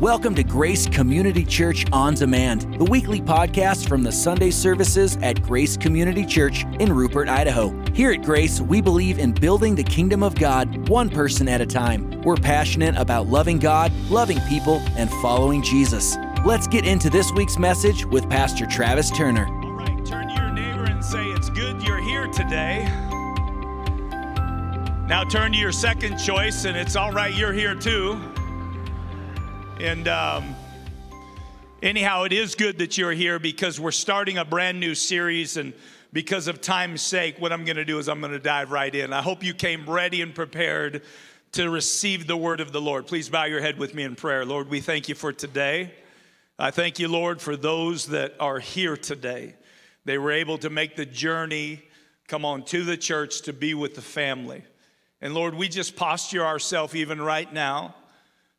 Welcome to Grace Community Church On Demand, the weekly podcast from the Sunday services at Grace Community Church in Rupert, Idaho. Here at Grace, we believe in building the kingdom of God one person at a time. We're passionate about loving God, loving people, and following Jesus. Let's get into this week's message with Pastor Travis Turner. All right, turn to your neighbor and say, It's good you're here today. Now turn to your second choice, and it's all right you're here too. And um, anyhow, it is good that you're here because we're starting a brand new series. And because of time's sake, what I'm going to do is I'm going to dive right in. I hope you came ready and prepared to receive the word of the Lord. Please bow your head with me in prayer. Lord, we thank you for today. I thank you, Lord, for those that are here today. They were able to make the journey, come on, to the church to be with the family. And Lord, we just posture ourselves even right now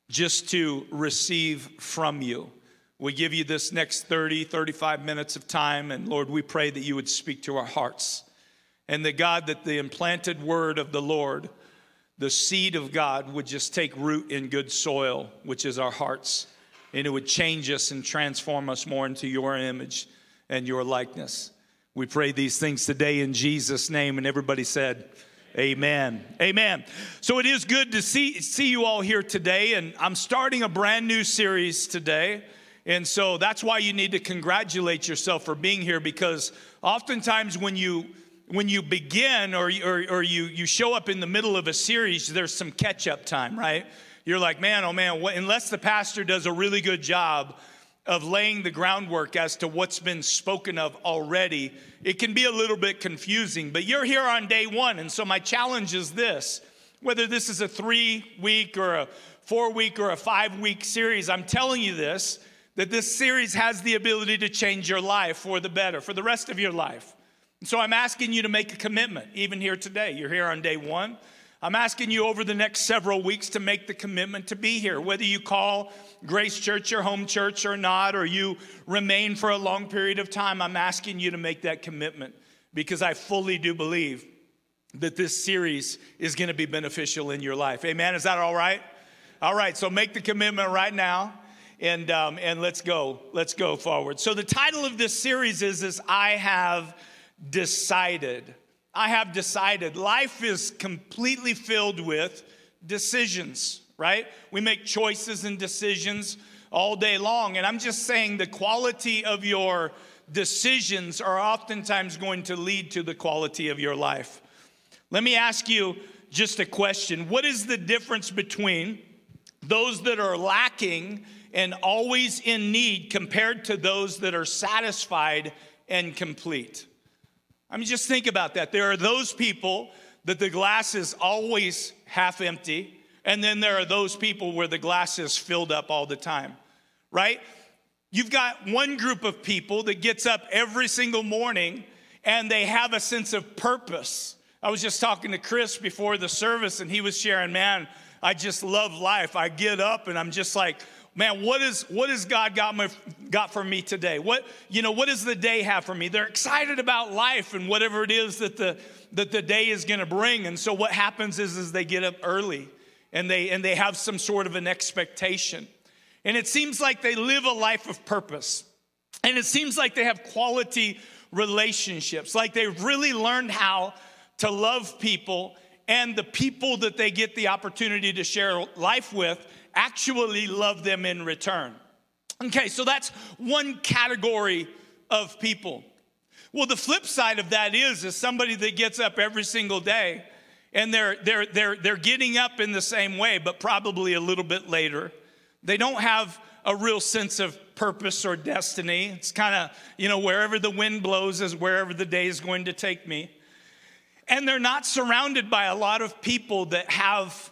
just to receive from you. We give you this next 30, 35 minutes of time, and Lord, we pray that you would speak to our hearts. And that God, that the implanted word of the Lord, the seed of God, would just take root in good soil, which is our hearts, and it would change us and transform us more into your image and your likeness. We pray these things today in Jesus' name, and everybody said, Amen. Amen. So it is good to see, see you all here today, and I'm starting a brand new series today. And so that's why you need to congratulate yourself for being here because oftentimes when you when you begin or, or, or you, you show up in the middle of a series, there's some catch up time, right? You're like, man, oh man, unless the pastor does a really good job of laying the groundwork as to what's been spoken of already, it can be a little bit confusing. But you're here on day one, and so my challenge is this whether this is a three week or a four week or a five week series, I'm telling you this that this series has the ability to change your life for the better, for the rest of your life. And so I'm asking you to make a commitment, even here today. You're here on day one. I'm asking you over the next several weeks to make the commitment to be here, whether you call Grace Church your home church or not, or you remain for a long period of time. I'm asking you to make that commitment because I fully do believe that this series is going to be beneficial in your life. Amen. Is that all right? All right. So make the commitment right now and um, and let's go let's go forward so the title of this series is is i have decided I have decided life is completely filled with decisions, right? We make choices and decisions all day long. And I'm just saying the quality of your decisions are oftentimes going to lead to the quality of your life. Let me ask you just a question What is the difference between those that are lacking and always in need compared to those that are satisfied and complete? I mean, just think about that. There are those people that the glass is always half empty, and then there are those people where the glass is filled up all the time, right? You've got one group of people that gets up every single morning and they have a sense of purpose. I was just talking to Chris before the service, and he was sharing, man, I just love life. I get up and I'm just like, man, what is what has God got, my, got for me today? What, you know, what does the day have for me? They're excited about life and whatever it is that the that the day is gonna bring. And so what happens is, is they get up early and they and they have some sort of an expectation. And it seems like they live a life of purpose. And it seems like they have quality relationships, like they've really learned how to love people and the people that they get the opportunity to share life with actually love them in return. Okay, so that's one category of people. Well, the flip side of that is is somebody that gets up every single day and they're they're they're they're getting up in the same way, but probably a little bit later. They don't have a real sense of purpose or destiny. It's kind of, you know, wherever the wind blows is wherever the day is going to take me. And they're not surrounded by a lot of people that have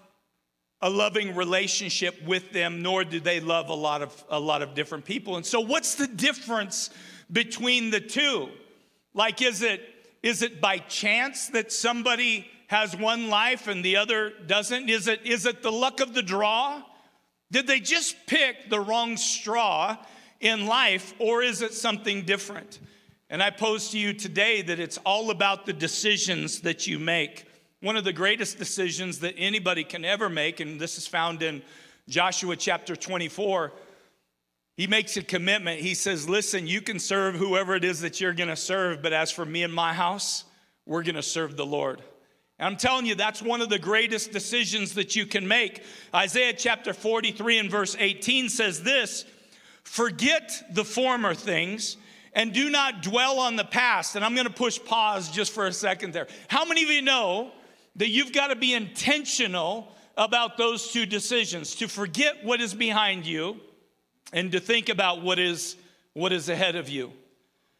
a loving relationship with them nor do they love a lot of a lot of different people. And so what's the difference between the two? Like is it is it by chance that somebody has one life and the other doesn't? Is it is it the luck of the draw? Did they just pick the wrong straw in life or is it something different? And i pose to you today that it's all about the decisions that you make one of the greatest decisions that anybody can ever make, and this is found in Joshua chapter 24, he makes a commitment. He says, Listen, you can serve whoever it is that you're going to serve, but as for me and my house, we're going to serve the Lord. And I'm telling you, that's one of the greatest decisions that you can make. Isaiah chapter 43 and verse 18 says this Forget the former things and do not dwell on the past. And I'm going to push pause just for a second there. How many of you know that you've got to be intentional about those two decisions to forget what is behind you and to think about what is what is ahead of you.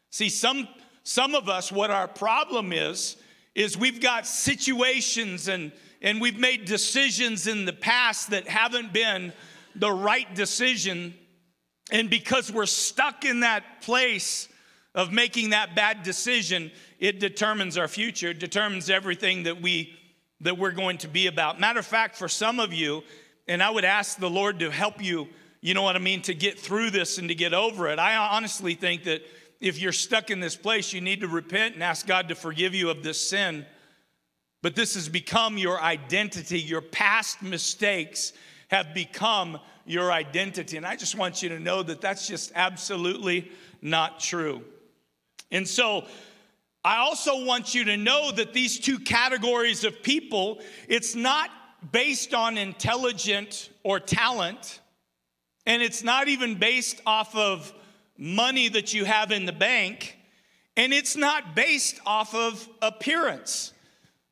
See, some some of us what our problem is is we've got situations and and we've made decisions in the past that haven't been the right decision and because we're stuck in that place of making that bad decision, it determines our future, determines everything that we that we're going to be about. Matter of fact, for some of you, and I would ask the Lord to help you, you know what I mean, to get through this and to get over it. I honestly think that if you're stuck in this place, you need to repent and ask God to forgive you of this sin. But this has become your identity. Your past mistakes have become your identity. And I just want you to know that that's just absolutely not true. And so, I also want you to know that these two categories of people, it's not based on intelligent or talent, and it's not even based off of money that you have in the bank, and it's not based off of appearance.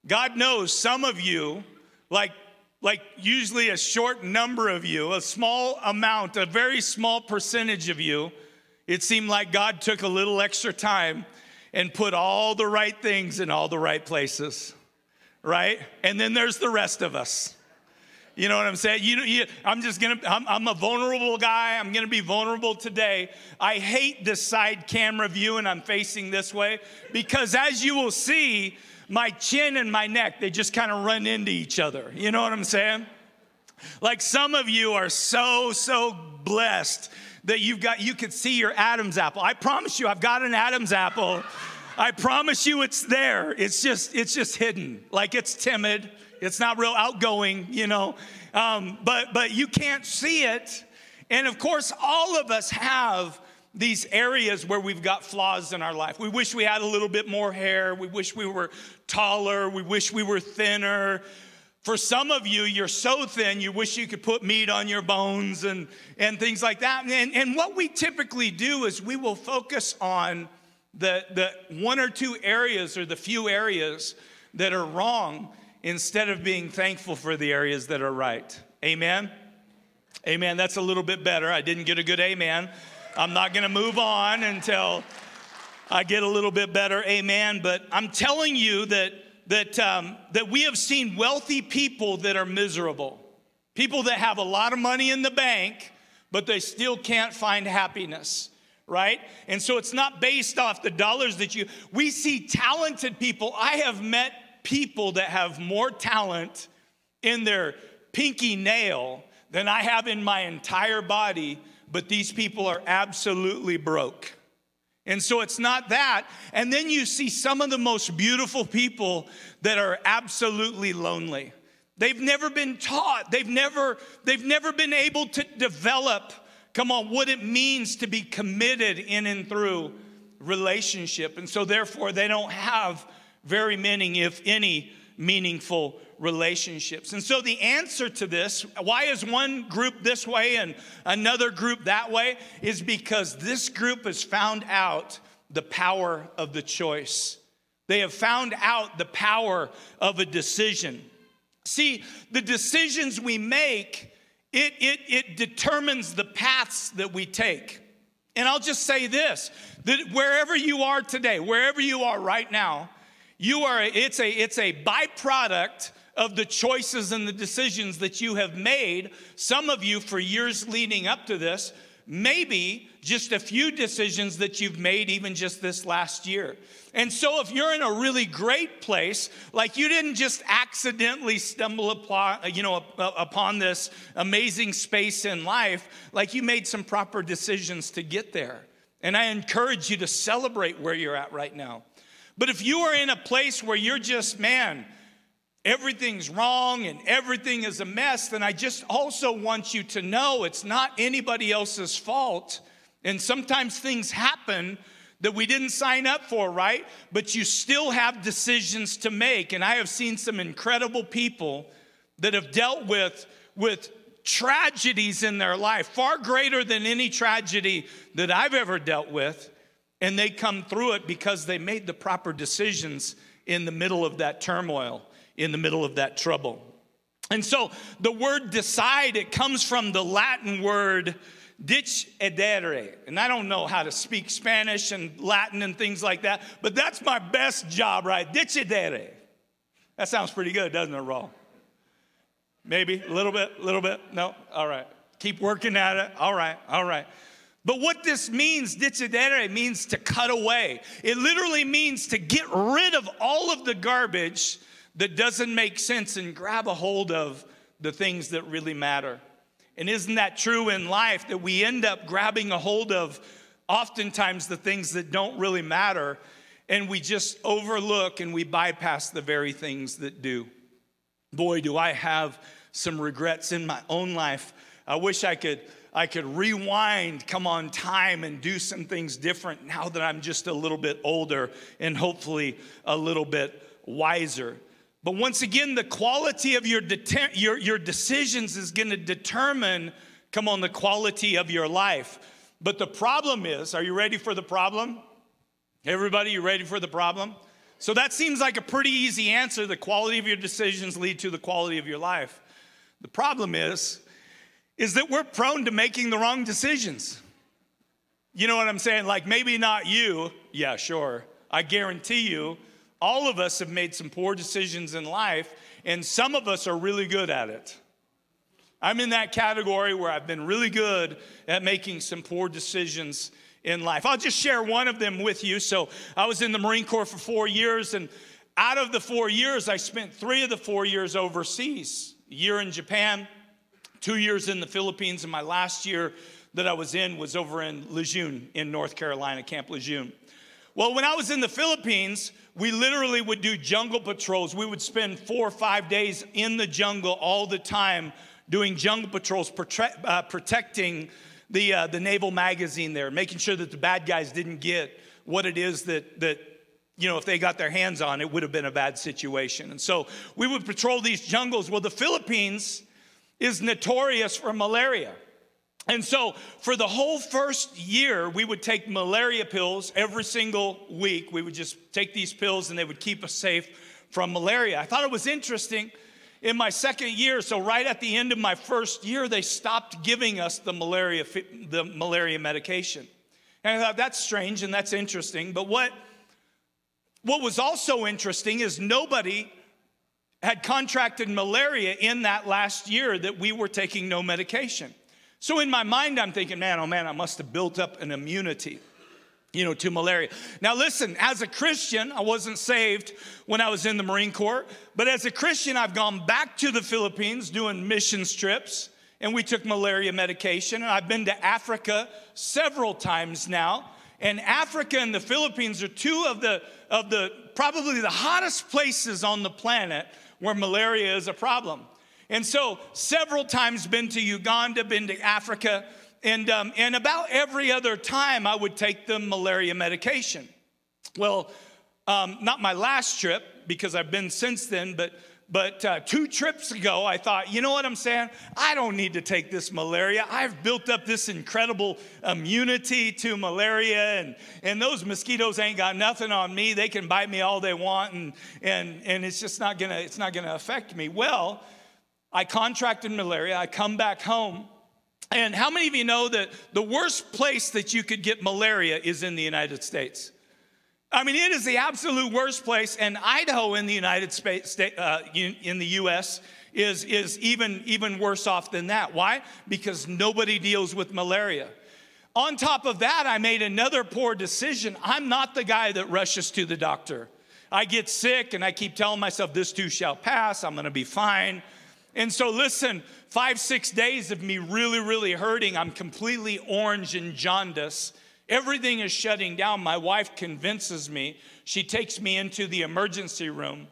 God knows some of you, like, like usually a short number of you, a small amount, a very small percentage of you, it seemed like God took a little extra time and put all the right things in all the right places, right? And then there's the rest of us. You know what I'm saying? You, you, I'm just gonna, I'm, I'm a vulnerable guy. I'm gonna be vulnerable today. I hate this side camera view and I'm facing this way because as you will see, my chin and my neck, they just kind of run into each other. You know what I'm saying? Like some of you are so, so blessed that you've got, you could see your Adam's apple. I promise you, I've got an Adam's apple. I promise you it's there. It's just, it's just hidden. Like it's timid. It's not real outgoing, you know. Um, but but you can't see it. And of course, all of us have these areas where we've got flaws in our life. We wish we had a little bit more hair. We wish we were taller. We wish we were thinner. For some of you, you're so thin, you wish you could put meat on your bones and, and things like that. And, and what we typically do is we will focus on the, the one or two areas or the few areas that are wrong instead of being thankful for the areas that are right. Amen? Amen. That's a little bit better. I didn't get a good amen. I'm not going to move on until I get a little bit better. Amen. But I'm telling you that that, um, that we have seen wealthy people that are miserable, people that have a lot of money in the bank, but they still can't find happiness right? And so it's not based off the dollars that you, we see talented people. I have met people that have more talent in their pinky nail than I have in my entire body, but these people are absolutely broke. And so it's not that. And then you see some of the most beautiful people that are absolutely lonely. They've never been taught. They've never they've never been able to develop come on what it means to be committed in and through relationship. And so therefore they don't have very many if any meaningful relationships. And so the answer to this, why is one group this way and another group that way, is because this group has found out the power of the choice. They have found out the power of a decision. See, the decisions we make, it, it, it determines the paths that we take. And I'll just say this that wherever you are today, wherever you are right now, you are, it's a, it's a byproduct of the choices and the decisions that you have made. Some of you, for years leading up to this, maybe just a few decisions that you've made even just this last year. And so, if you're in a really great place, like you didn't just accidentally stumble upon, you know, upon this amazing space in life, like you made some proper decisions to get there. And I encourage you to celebrate where you're at right now. But if you are in a place where you're just, man, everything's wrong and everything is a mess, then I just also want you to know it's not anybody else's fault. And sometimes things happen that we didn't sign up for, right? But you still have decisions to make. And I have seen some incredible people that have dealt with, with tragedies in their life, far greater than any tragedy that I've ever dealt with. And they come through it because they made the proper decisions in the middle of that turmoil, in the middle of that trouble. And so the word decide, it comes from the Latin word decidere. And I don't know how to speak Spanish and Latin and things like that, but that's my best job, right? Decidere. That sounds pretty good, doesn't it, Raw? Maybe a little bit, a little bit. No? All right. Keep working at it. All right, all right. But what this means, decidere, means to cut away. It literally means to get rid of all of the garbage that doesn't make sense and grab a hold of the things that really matter. And isn't that true in life that we end up grabbing a hold of oftentimes the things that don't really matter and we just overlook and we bypass the very things that do? Boy, do I have some regrets in my own life. I wish I could I could rewind, come on time and do some things different now that I'm just a little bit older and hopefully a little bit wiser. But once again, the quality of your, your, your decisions is going to determine, come on, the quality of your life. But the problem is, are you ready for the problem? Everybody, you ready for the problem? So that seems like a pretty easy answer. The quality of your decisions lead to the quality of your life. The problem is, is that we're prone to making the wrong decisions. You know what I'm saying? Like maybe not you. Yeah, sure. I guarantee you all of us have made some poor decisions in life, and some of us are really good at it. I'm in that category where I've been really good at making some poor decisions in life. I'll just share one of them with you. So, I was in the Marine Corps for four years, and out of the four years, I spent three of the four years overseas a year in Japan, two years in the Philippines, and my last year that I was in was over in Lejeune in North Carolina, Camp Lejeune. Well, when I was in the Philippines, we literally would do jungle patrols. We would spend four or five days in the jungle all the time doing jungle patrols, uh, protecting the, uh, the naval magazine there, making sure that the bad guys didn't get what it is that, that, you know, if they got their hands on, it would have been a bad situation. And so we would patrol these jungles. Well, the Philippines is notorious for malaria. And so, for the whole first year, we would take malaria pills every single week. We would just take these pills and they would keep us safe from malaria. I thought it was interesting. In my second year, so right at the end of my first year, they stopped giving us the malaria, the malaria medication. And I thought that's strange and that's interesting. But what, what was also interesting is nobody had contracted malaria in that last year that we were taking no medication. So in my mind, I'm thinking, man, oh man, I must have built up an immunity you know, to malaria. Now, listen, as a Christian, I wasn't saved when I was in the Marine Corps, but as a Christian, I've gone back to the Philippines doing mission trips, and we took malaria medication. And I've been to Africa several times now. And Africa and the Philippines are two of the, of the probably the hottest places on the planet where malaria is a problem. And so, several times been to Uganda, been to Africa, and, um, and about every other time I would take the malaria medication. Well, um, not my last trip because I've been since then, but but uh, two trips ago, I thought, you know what I'm saying? I don't need to take this malaria. I've built up this incredible immunity to malaria, and, and those mosquitoes ain't got nothing on me. They can bite me all they want, and, and, and it's just not gonna, it's not gonna affect me. Well, I contracted malaria. I come back home. And how many of you know that the worst place that you could get malaria is in the United States? I mean, it is the absolute worst place, and Idaho in the United States, uh, in the U.S., is, is even, even worse off than that. Why? Because nobody deals with malaria. On top of that, I made another poor decision. I'm not the guy that rushes to the doctor. I get sick and I keep telling myself, this too shall pass, I'm gonna be fine. And so, listen, five, six days of me really, really hurting. I'm completely orange and jaundice. Everything is shutting down. My wife convinces me. She takes me into the emergency room.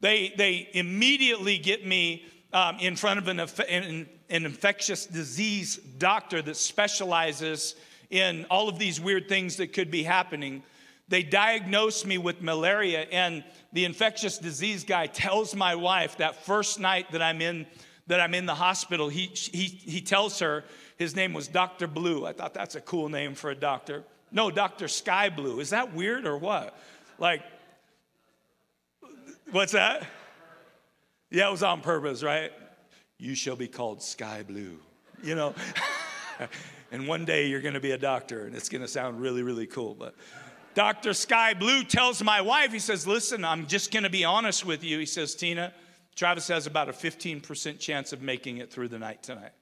They, they immediately get me um, in front of an, an, an infectious disease doctor that specializes in all of these weird things that could be happening. They diagnose me with malaria, and the infectious disease guy tells my wife that first night that I'm in that I'm in the hospital, he, he, he tells her his name was Dr. Blue. I thought that's a cool name for a doctor. No, Dr. Sky Blue. Is that weird or what? Like, what's that? Yeah, it was on purpose, right? You shall be called Sky Blue, you know? and one day you're gonna be a doctor and it's gonna sound really, really cool. But Dr. Sky Blue tells my wife, he says, Listen, I'm just gonna be honest with you. He says, Tina, Travis has about a 15% chance of making it through the night tonight.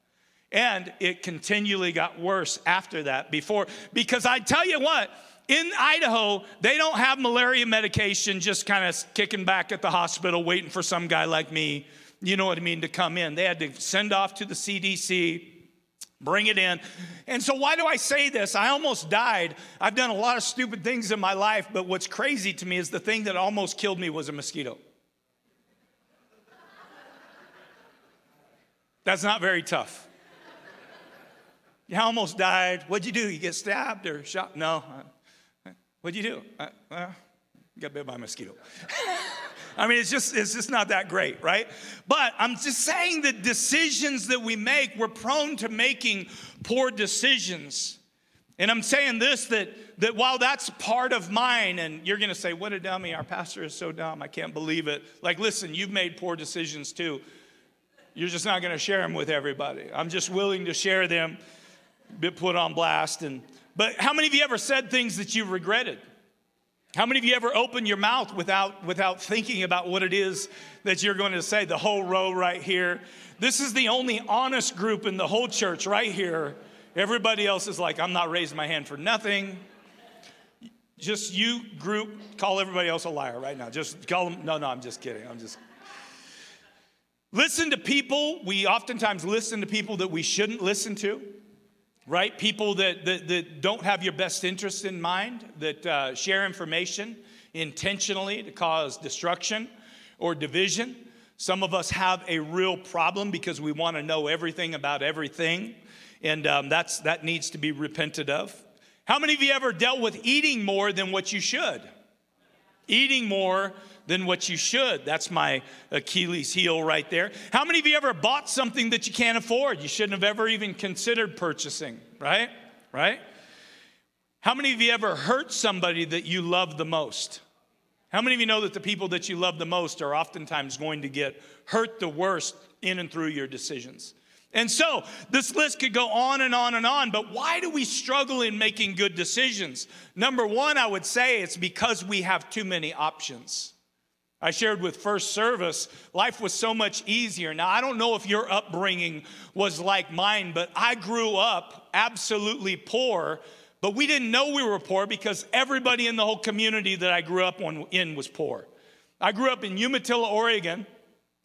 And it continually got worse after that before, because I tell you what, in Idaho, they don't have malaria medication just kind of kicking back at the hospital waiting for some guy like me, you know what I mean, to come in. They had to send off to the CDC, bring it in. And so, why do I say this? I almost died. I've done a lot of stupid things in my life, but what's crazy to me is the thing that almost killed me was a mosquito. That's not very tough. You almost died. What'd you do? You get stabbed or shot? No. What'd you do? Uh, well, got bit by a mosquito. I mean, it's just, it's just not that great, right? But I'm just saying that decisions that we make, we're prone to making poor decisions. And I'm saying this that, that while that's part of mine, and you're gonna say, What a dummy, our pastor is so dumb, I can't believe it. Like, listen, you've made poor decisions too. You're just not going to share them with everybody. I'm just willing to share them, be put on blast. And but how many of you ever said things that you regretted? How many of you ever open your mouth without without thinking about what it is that you're going to say? The whole row right here. This is the only honest group in the whole church right here. Everybody else is like, I'm not raising my hand for nothing. Just you group, call everybody else a liar right now. Just call them. No, no, I'm just kidding. I'm just Listen to people, we oftentimes listen to people that we shouldn't listen to, right? People that, that, that don't have your best interest in mind, that uh, share information intentionally to cause destruction or division. Some of us have a real problem because we want to know everything about everything, and um, that's, that needs to be repented of. How many of you ever dealt with eating more than what you should? Eating more than what you should. That's my Achilles heel right there. How many of you ever bought something that you can't afford? You shouldn't have ever even considered purchasing, right? Right? How many of you ever hurt somebody that you love the most? How many of you know that the people that you love the most are oftentimes going to get hurt the worst in and through your decisions? And so this list could go on and on and on, but why do we struggle in making good decisions? Number one, I would say it's because we have too many options. I shared with first service, life was so much easier. Now, I don't know if your upbringing was like mine, but I grew up absolutely poor, but we didn't know we were poor because everybody in the whole community that I grew up in was poor. I grew up in Umatilla, Oregon,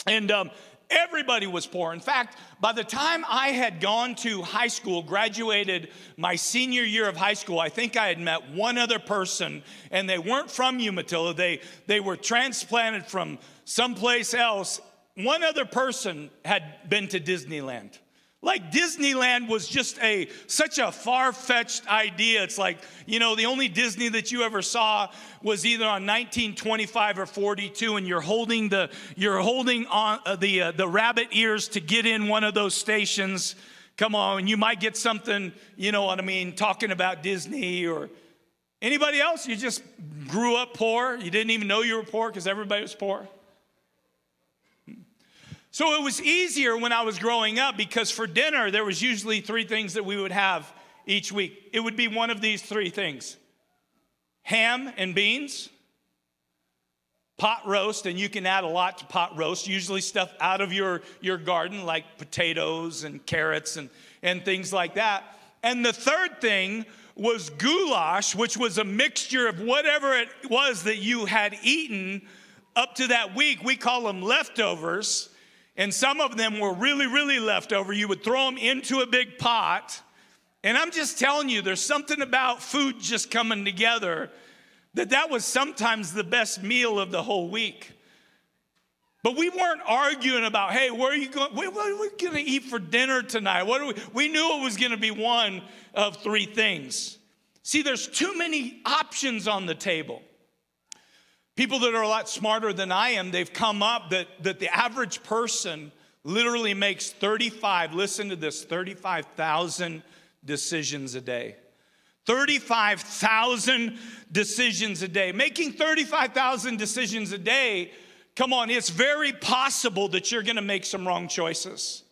and um, Everybody was poor. In fact, by the time I had gone to high school, graduated my senior year of high school, I think I had met one other person, and they weren't from Umatilla. They, they were transplanted from someplace else. One other person had been to Disneyland. Like Disneyland was just a such a far-fetched idea. It's like, you know, the only Disney that you ever saw was either on 1925 or 42 and you're holding the you're holding on uh, the uh, the rabbit ears to get in one of those stations. Come on, you might get something, you know what I mean, talking about Disney or anybody else you just grew up poor. You didn't even know you were poor because everybody was poor. So it was easier when I was growing up because for dinner, there was usually three things that we would have each week. It would be one of these three things ham and beans, pot roast, and you can add a lot to pot roast, usually stuff out of your, your garden, like potatoes and carrots and, and things like that. And the third thing was goulash, which was a mixture of whatever it was that you had eaten up to that week. We call them leftovers and some of them were really, really left over. You would throw them into a big pot. And I'm just telling you, there's something about food just coming together that that was sometimes the best meal of the whole week. But we weren't arguing about, hey, where are you going? What are we going to eat for dinner tonight? What are we? We knew it was going to be one of three things. See, there's too many options on the table. People that are a lot smarter than I am, they've come up that, that the average person literally makes 35, listen to this, 35,000 decisions a day. 35,000 decisions a day. Making 35,000 decisions a day, come on, it's very possible that you're gonna make some wrong choices.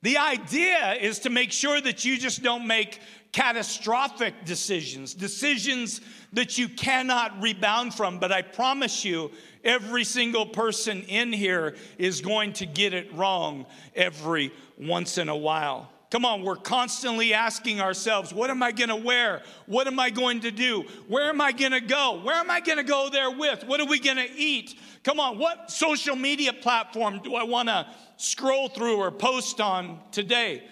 The idea is to make sure that you just don't make catastrophic decisions, decisions that you cannot rebound from. But I promise you, every single person in here is going to get it wrong every once in a while. Come on, we're constantly asking ourselves, what am I gonna wear? What am I going to do? Where am I gonna go? Where am I gonna go there with? What are we gonna eat? Come on, what social media platform do I wanna scroll through or post on today?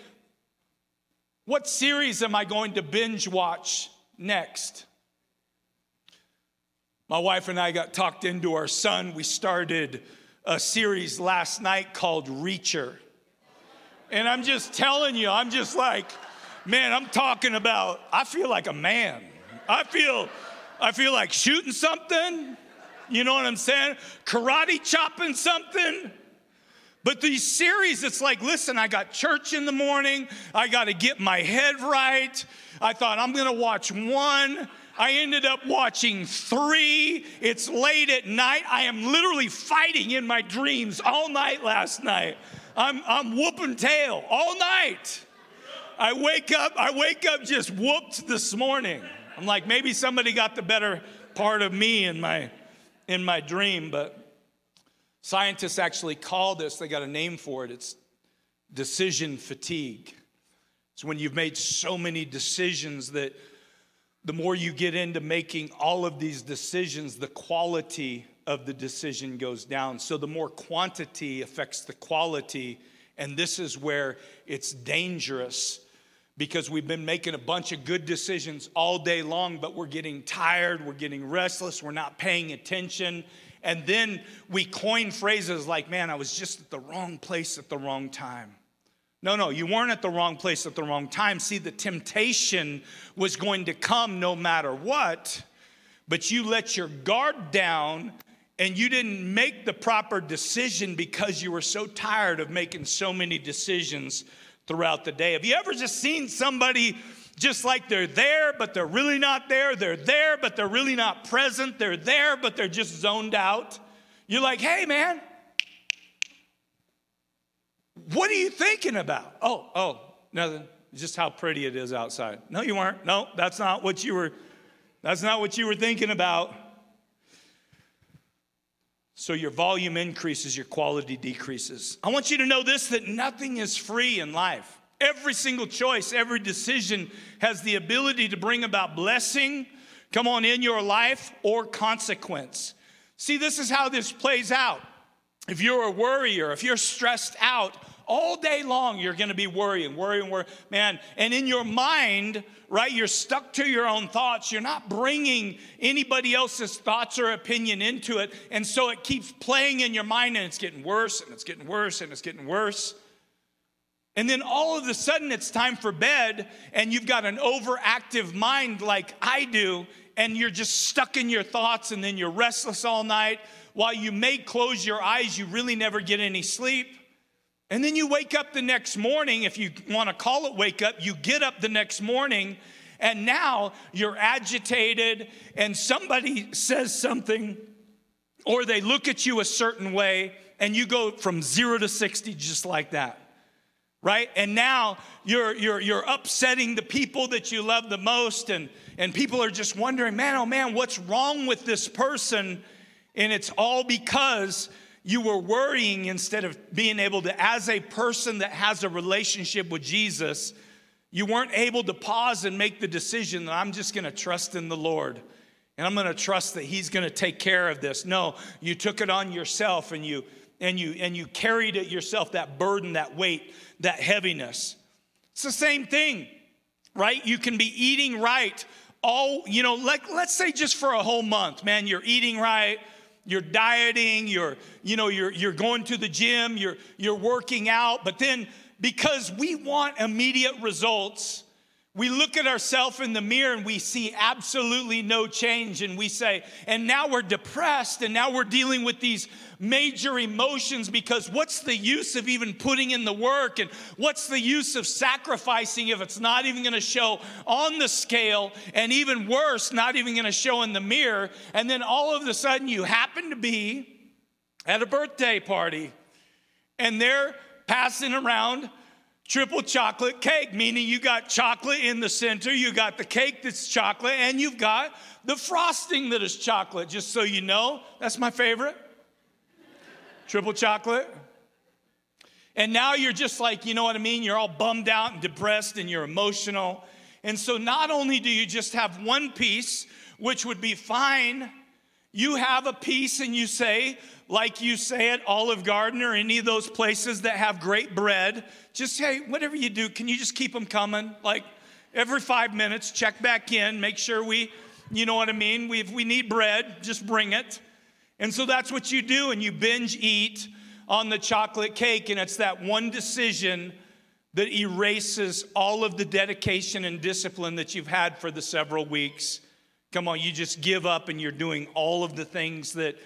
What series am I going to binge watch next? My wife and I got talked into our son. We started a series last night called Reacher. And I'm just telling you, I'm just like, man, I'm talking about, I feel like a man. I feel, I feel like shooting something. You know what I'm saying? Karate chopping something. But these series, it's like, listen, I got church in the morning. I got to get my head right. I thought I'm going to watch one. I ended up watching three. It's late at night. I am literally fighting in my dreams all night last night. I'm, I'm whooping tail all night. I wake up, I wake up just whooped this morning. I'm like, maybe somebody got the better part of me in my in my dream, but scientists actually call this, they got a name for it. It's decision fatigue. It's when you've made so many decisions that the more you get into making all of these decisions, the quality of the decision goes down. So the more quantity affects the quality. And this is where it's dangerous because we've been making a bunch of good decisions all day long, but we're getting tired, we're getting restless, we're not paying attention. And then we coin phrases like, man, I was just at the wrong place at the wrong time. No, no, you weren't at the wrong place at the wrong time. See, the temptation was going to come no matter what, but you let your guard down and you didn't make the proper decision because you were so tired of making so many decisions throughout the day. Have you ever just seen somebody just like they're there, but they're really not there? They're there, but they're really not present. They're there, but they're just zoned out. You're like, hey, man, what are you thinking about? Oh, oh, nothing. Just how pretty it is outside. No, you weren't. No, that's not what you were. That's not what you were thinking about. So your volume increases, your quality decreases. I want you to know this that nothing is free in life. Every single choice, every decision has the ability to bring about blessing, come on, in your life or consequence. See, this is how this plays out. If you're a worrier, if you're stressed out, all day long you're going to be worrying, worrying, worrying. Man, and in your mind, right, you're stuck to your own thoughts. You're not bringing anybody else's thoughts or opinion into it. And so it keeps playing in your mind and it's getting worse and it's getting worse and it's getting worse. And then all of a sudden it's time for bed and you've got an overactive mind like I do and you're just stuck in your thoughts and then you're restless all night. While you may close your eyes, you really never get any sleep. And then you wake up the next morning, if you want to call it wake up, you get up the next morning and now you're agitated and somebody says something or they look at you a certain way and you go from zero to 60 just like that. Right? And now you're, you're, you're upsetting the people that you love the most, and, and people are just wondering, man, oh man, what's wrong with this person? And it's all because you were worrying instead of being able to, as a person that has a relationship with Jesus, you weren't able to pause and make the decision that I'm just gonna trust in the Lord and I'm gonna trust that He's gonna take care of this. No, you took it on yourself and you and you and you carried it yourself, that burden, that weight, that heaviness. It's the same thing, right? You can be eating right all, you know, like let's say just for a whole month, man, you're eating right you're dieting, you're, you know, you're, you're going to the gym, you're, you're working out, but then because we want immediate results, we look at ourselves in the mirror and we see absolutely no change, and we say, and now we're depressed, and now we're dealing with these major emotions because what's the use of even putting in the work, and what's the use of sacrificing if it's not even gonna show on the scale, and even worse, not even gonna show in the mirror, and then all of a sudden you happen to be at a birthday party, and they're passing around triple chocolate cake, meaning you got chocolate in the center, you got the cake that's chocolate, and you've got the frosting that is chocolate. Just so you know, that's my favorite. triple chocolate. And now you're just like, you know what I mean? You're all bummed out and depressed and you're emotional. And so not only do you just have one piece, which would be fine, you have a piece and you say, like you say at Olive Garden or any of those places that have great bread, just say, whatever you do, can you just keep them coming? Like every five minutes, check back in, make sure we, you know what I mean? We, if we need bread, just bring it. And so that's what you do, and you binge eat on the chocolate cake, and it's that one decision that erases all of the dedication and discipline that you've had for the several weeks. Come on, you just give up and you're doing all of the things that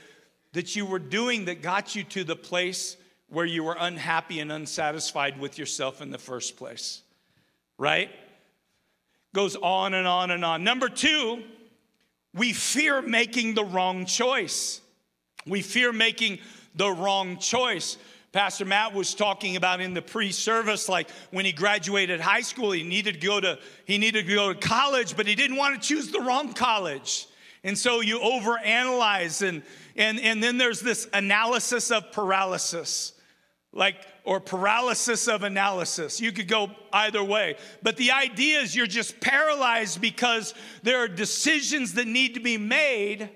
that you were doing that got you to the place where you were unhappy and unsatisfied with yourself in the first place. Right? Goes on and on and on. Number two, we fear making the wrong choice. We fear making the wrong choice. Pastor Matt was talking about in the pre-service, like when he graduated high school, he needed to go to he needed to go to college, but he didn't want to choose the wrong college. And so you overanalyze and and, and then there's this analysis of paralysis, like, or paralysis of analysis. You could go either way. But the idea is you're just paralyzed because there are decisions that need to be made,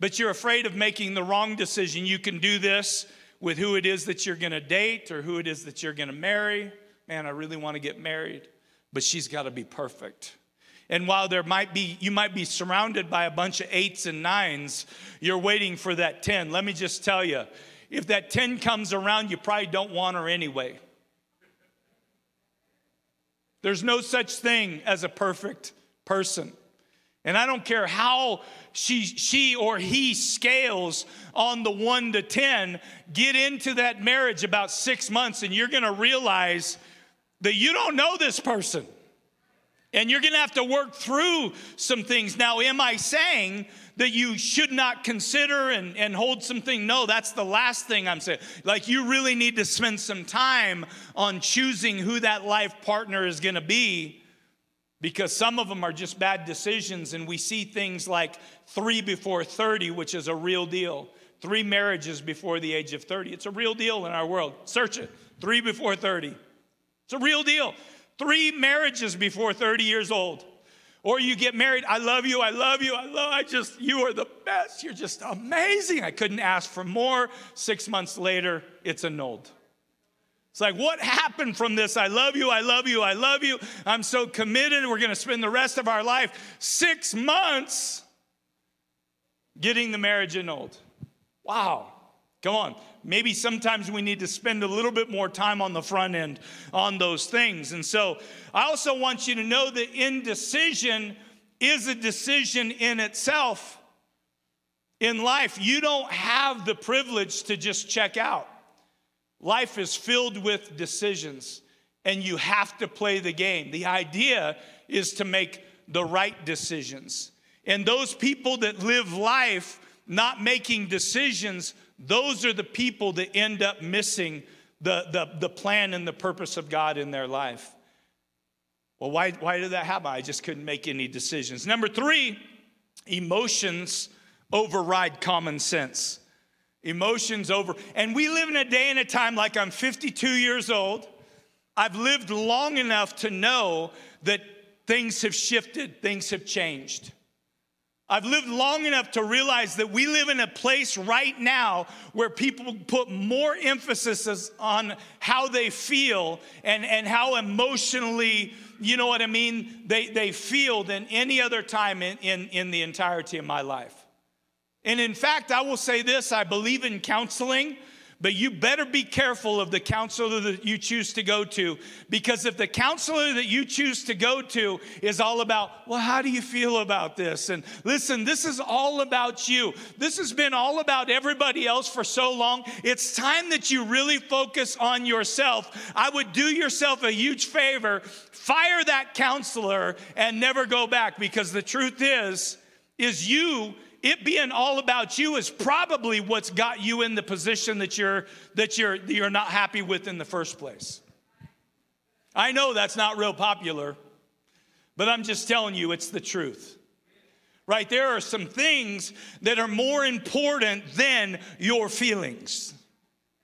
but you're afraid of making the wrong decision. You can do this with who it is that you're gonna date or who it is that you're gonna marry. Man, I really wanna get married, but she's gotta be perfect. And while there might be, you might be surrounded by a bunch of eights and nines, you're waiting for that 10. Let me just tell you, if that 10 comes around, you probably don't want her anyway. There's no such thing as a perfect person. And I don't care how she, she or he scales on the one to 10, get into that marriage about six months and you're gonna realize that you don't know this person. And you're gonna have to work through some things. Now, am I saying that you should not consider and, and hold something? No, that's the last thing I'm saying. Like, you really need to spend some time on choosing who that life partner is gonna be because some of them are just bad decisions. And we see things like three before 30, which is a real deal. Three marriages before the age of 30. It's a real deal in our world. Search it. Three before 30. It's a real deal three marriages before 30 years old. Or you get married, I love you, I love you, I love, I just, you are the best, you're just amazing. I couldn't ask for more. Six months later, it's annulled. It's like, what happened from this? I love you, I love you, I love you. I'm so committed. We're gonna spend the rest of our life six months getting the marriage annulled. Wow. Come on. Maybe sometimes we need to spend a little bit more time on the front end on those things. And so I also want you to know that indecision is a decision in itself in life. You don't have the privilege to just check out. Life is filled with decisions, and you have to play the game. The idea is to make the right decisions. And those people that live life not making decisions those are the people that end up missing the, the, the plan and the purpose of God in their life. Well, why, why did that happen? I just couldn't make any decisions. Number three, emotions override common sense. Emotions over. And we live in a day and a time like I'm 52 years old. I've lived long enough to know that things have shifted, things have changed. I've lived long enough to realize that we live in a place right now where people put more emphasis on how they feel and, and how emotionally, you know what I mean, they, they feel than any other time in, in, in the entirety of my life. And in fact, I will say this I believe in counseling. But you better be careful of the counselor that you choose to go to because if the counselor that you choose to go to is all about, well, how do you feel about this? And listen, this is all about you. This has been all about everybody else for so long. It's time that you really focus on yourself. I would do yourself a huge favor. Fire that counselor and never go back because the truth is, is you it being all about you is probably what's got you in the position that you're that you're that you're not happy with in the first place. I know that's not real popular, but I'm just telling you it's the truth. Right? There are some things that are more important than your feelings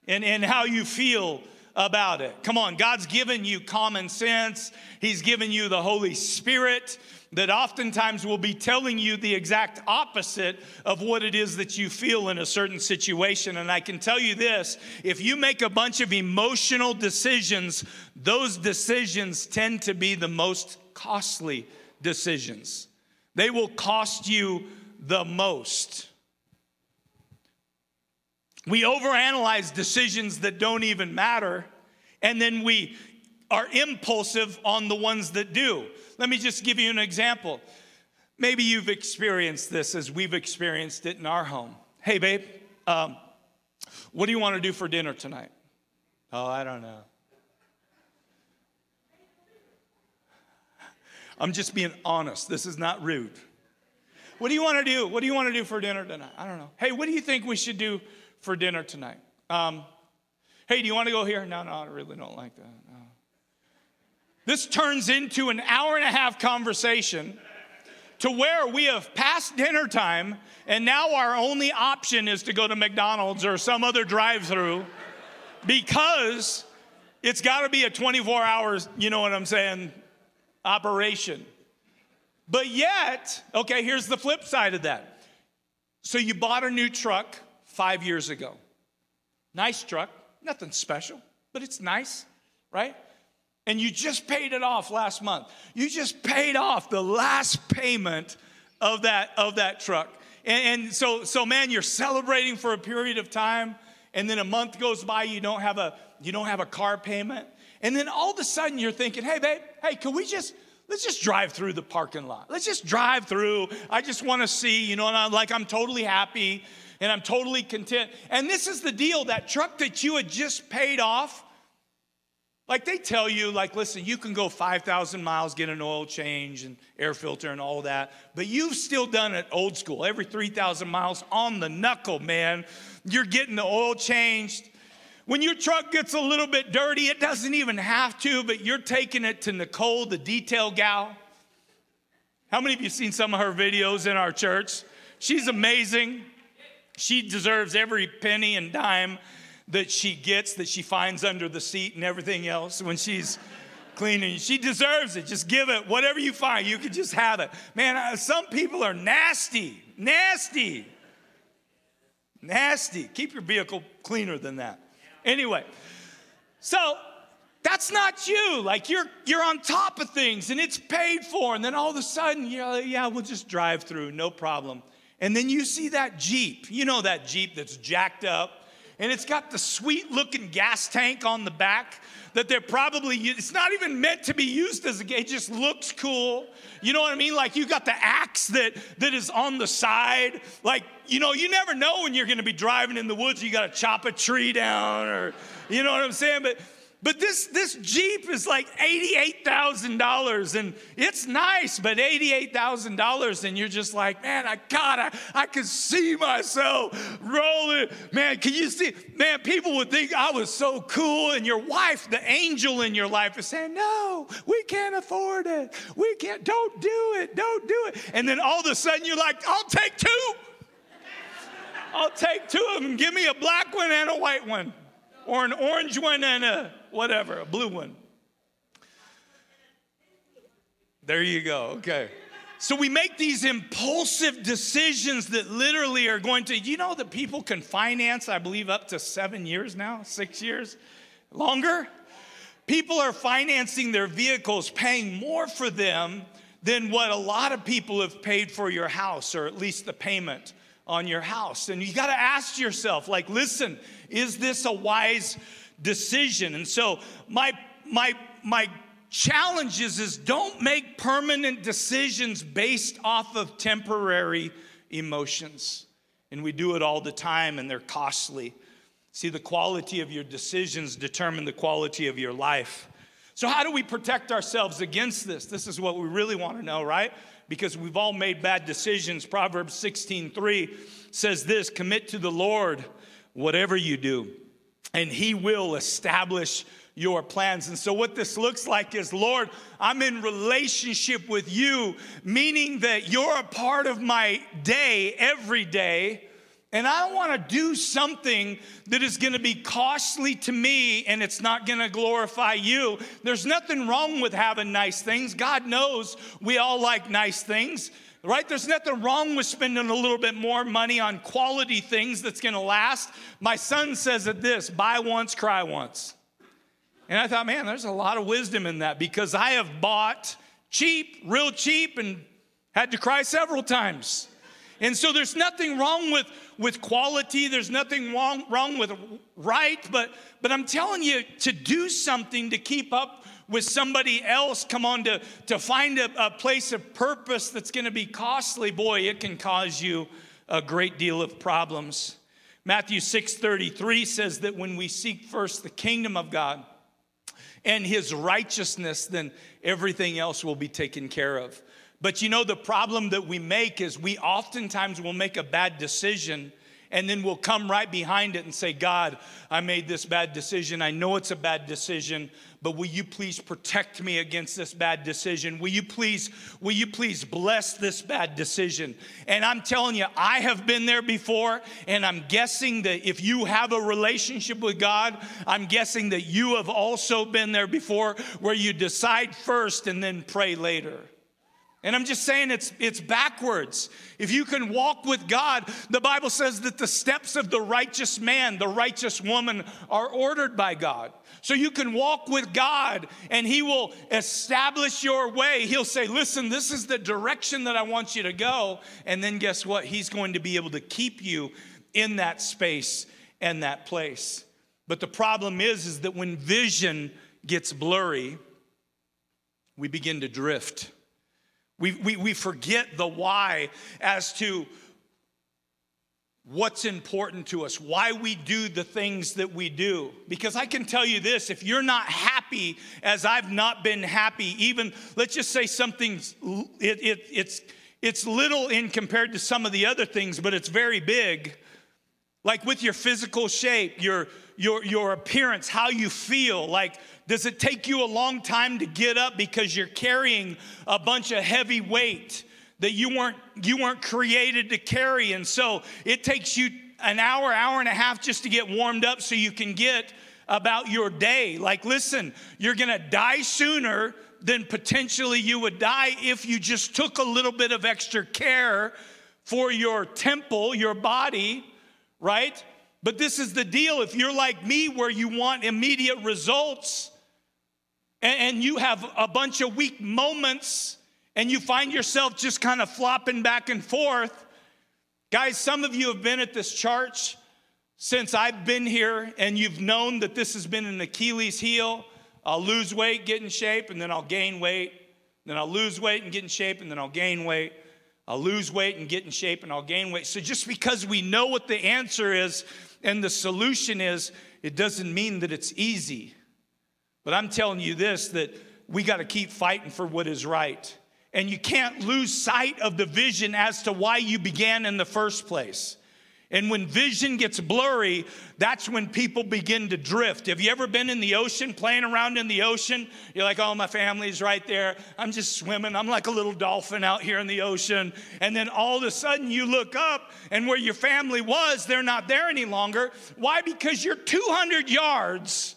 and, and how you feel about it. Come on, God's given you common sense, He's given you the Holy Spirit that oftentimes will be telling you the exact opposite of what it is that you feel in a certain situation. And I can tell you this if you make a bunch of emotional decisions, those decisions tend to be the most costly decisions. They will cost you the most. We overanalyze decisions that don't even matter, and then we are impulsive on the ones that do. Let me just give you an example. Maybe you've experienced this as we've experienced it in our home. Hey, babe, um, what do you want to do for dinner tonight? Oh, I don't know. I'm just being honest. This is not rude. What do you want to do? What do you want to do for dinner tonight? I don't know. Hey, what do you think we should do for dinner tonight? Um, hey, do you want to go here? No, no, I really don't like that. This turns into an hour and a half conversation to where we have passed dinner time and now our only option is to go to McDonald's or some other drive through because it's got to be a 24 hours, you know what I'm saying, operation. But yet, okay, here's the flip side of that. So you bought a new truck five years ago. Nice truck, nothing special, but it's nice, right? And you just paid it off last month. You just paid off the last payment of that of that truck. And, and, so so man, you're celebrating for a period of time, and then a month goes by, you don't have a you don't have a car payment. And then all of a sudden you're thinking, hey babe, hey, can we just let's just drive through the parking lot. Let's just drive through. I just want to see, you know, and I'm like I'm totally happy and I'm totally content. And this is the deal, that truck that you had just paid off like they tell you, like, listen, you can go 5,000 miles, get an oil change and air filter and all that, but you've still done it old school, every 3,000 miles on the knuckle, man. You're getting the oil changed. When your truck gets a little bit dirty, it doesn't even have to, but you're taking it to Nicole, the detail gal. How many of you seen some of her videos in our church? She's amazing. She deserves every penny and dime that she gets, that she finds under the seat and everything else when she's cleaning. She deserves it. Just give it. Whatever you find, you can just have it. Man, uh, some people are nasty, nasty, nasty. Keep your vehicle cleaner than that. Anyway, so that's not you. Like you're you're on top of things and it's paid for, and then all of a sudden, yeah, yeah, we'll just drive through, no problem. And then you see that Jeep. You know that Jeep that's jacked up and it's got the sweet looking gas tank on the back that they're probably it's not even meant to be used as a it just looks cool. You know what i mean? Like you got the axe that that is on the side. Like you know you never know when you're going to be driving in the woods you got to chop a tree down or you know what i'm saying? But but this, this Jeep is like $88,000 and it's nice, but $88,000 and you're just like, man, I gotta, I can see myself rolling. Man, can you see? Man, people would think I was so cool and your wife, the angel in your life is saying, no, we can't afford it. We can't, don't do it, don't do it. And then all of a sudden you're like, I'll take two. I'll take two of them. Give me a black one and a white one or an orange one and a whatever, a blue one. There you go. Okay. So we make these impulsive decisions that literally are going to, you know, that people can finance, I believe, up to seven years now, six years, longer. People are financing their vehicles, paying more for them than what a lot of people have paid for your house, or at least the payment on your house. And you got to ask yourself, like, listen, is this a wise decision? And so my my my challenge is, is don't make permanent decisions based off of temporary emotions. And we do it all the time, and they're costly. See, the quality of your decisions determine the quality of your life. So, how do we protect ourselves against this? This is what we really want to know, right? Because we've all made bad decisions. Proverbs 16 3 says this commit to the Lord whatever you do, and he will establish your plans. And so, what this looks like is, Lord, I'm in relationship with you, meaning that you're a part of my day every day. And I want to do something that is going to be costly to me and it's not going to glorify you. There's nothing wrong with having nice things. God knows we all like nice things, right? There's nothing wrong with spending a little bit more money on quality things that's to last. My son says it this buy once, cry once. And I thought, man, there's a lot of wisdom in that because I have bought cheap, real cheap, and had to cry several times. And so there's nothing wrong with, with quality, there's nothing wrong, wrong with right, but, but I'm telling you to do something to keep up with somebody else, come on, to, to find a, a place of purpose that's gonna be costly, boy, it can cause you a great deal of problems. Matthew 6:33 says that when we seek first the kingdom of God, and his righteousness, then everything else will be taken care of. But you know, the problem that we make is we oftentimes will make a bad decision and then we'll come right behind it and say, God, I made this bad decision. I know it's a bad decision, but will you please protect me against this bad decision? Will you please, will you please bless this bad decision? And I'm telling you, I have been there before, and I'm guessing that if you have a relationship with God, I'm guessing that you have also been there before where you decide first and then pray later. And I'm just saying it's, it's backwards. If you can walk with God, the Bible says that the steps of the righteous man, the righteous woman, are ordered by God. So you can walk with God and He will establish your way. He'll say, Listen, this is the direction that I want you to go. And then guess what? He's going to be able to keep you in that space and that place. But the problem is, is that when vision gets blurry, we begin to drift. We, we, we forget the why as to what's important to us, why we do the things that we do. Because I can tell you this if you're not happy as I've not been happy, even let's just say something's, it, it, it's, it's little in compared to some of the other things, but it's very big. Like with your physical shape, your, your, your appearance, how you feel, like does it take you a long time to get up because you're carrying a bunch of heavy weight that you weren't you weren't created to carry? And so it takes you an hour hour and a half just to get warmed up so you can get about your day. Like listen you're to die sooner than potentially you would die if you just took a little bit of extra care for your temple your body right but this is the deal if you're like me where you want immediate results and, you have a bunch of weak moments and you find yourself just kind of flopping back and forth. Guys, some of you have been at this church since I've been here, and you've known that this has been an Achilles heel. I'll lose weight, get in shape, and then I'll gain weight. Then I'll lose weight and get in shape, and then I'll gain weight. I'll lose weight and get in shape, and I'll gain weight. So just because we know what the answer is and the solution is, it doesn't mean that it's easy. But I'm telling you this that we got to keep fighting for what is right. And you can't lose sight of the vision as to why you began in the first place. And when vision gets blurry, that's when people begin to drift. Have you ever been in the ocean, playing around in the ocean? You're like, oh, my family's right there. I'm just swimming. I'm like a little dolphin out here in the ocean. And then all of a sudden you look up, and where your family was, they're not there any longer. Why? Because you're 200 yards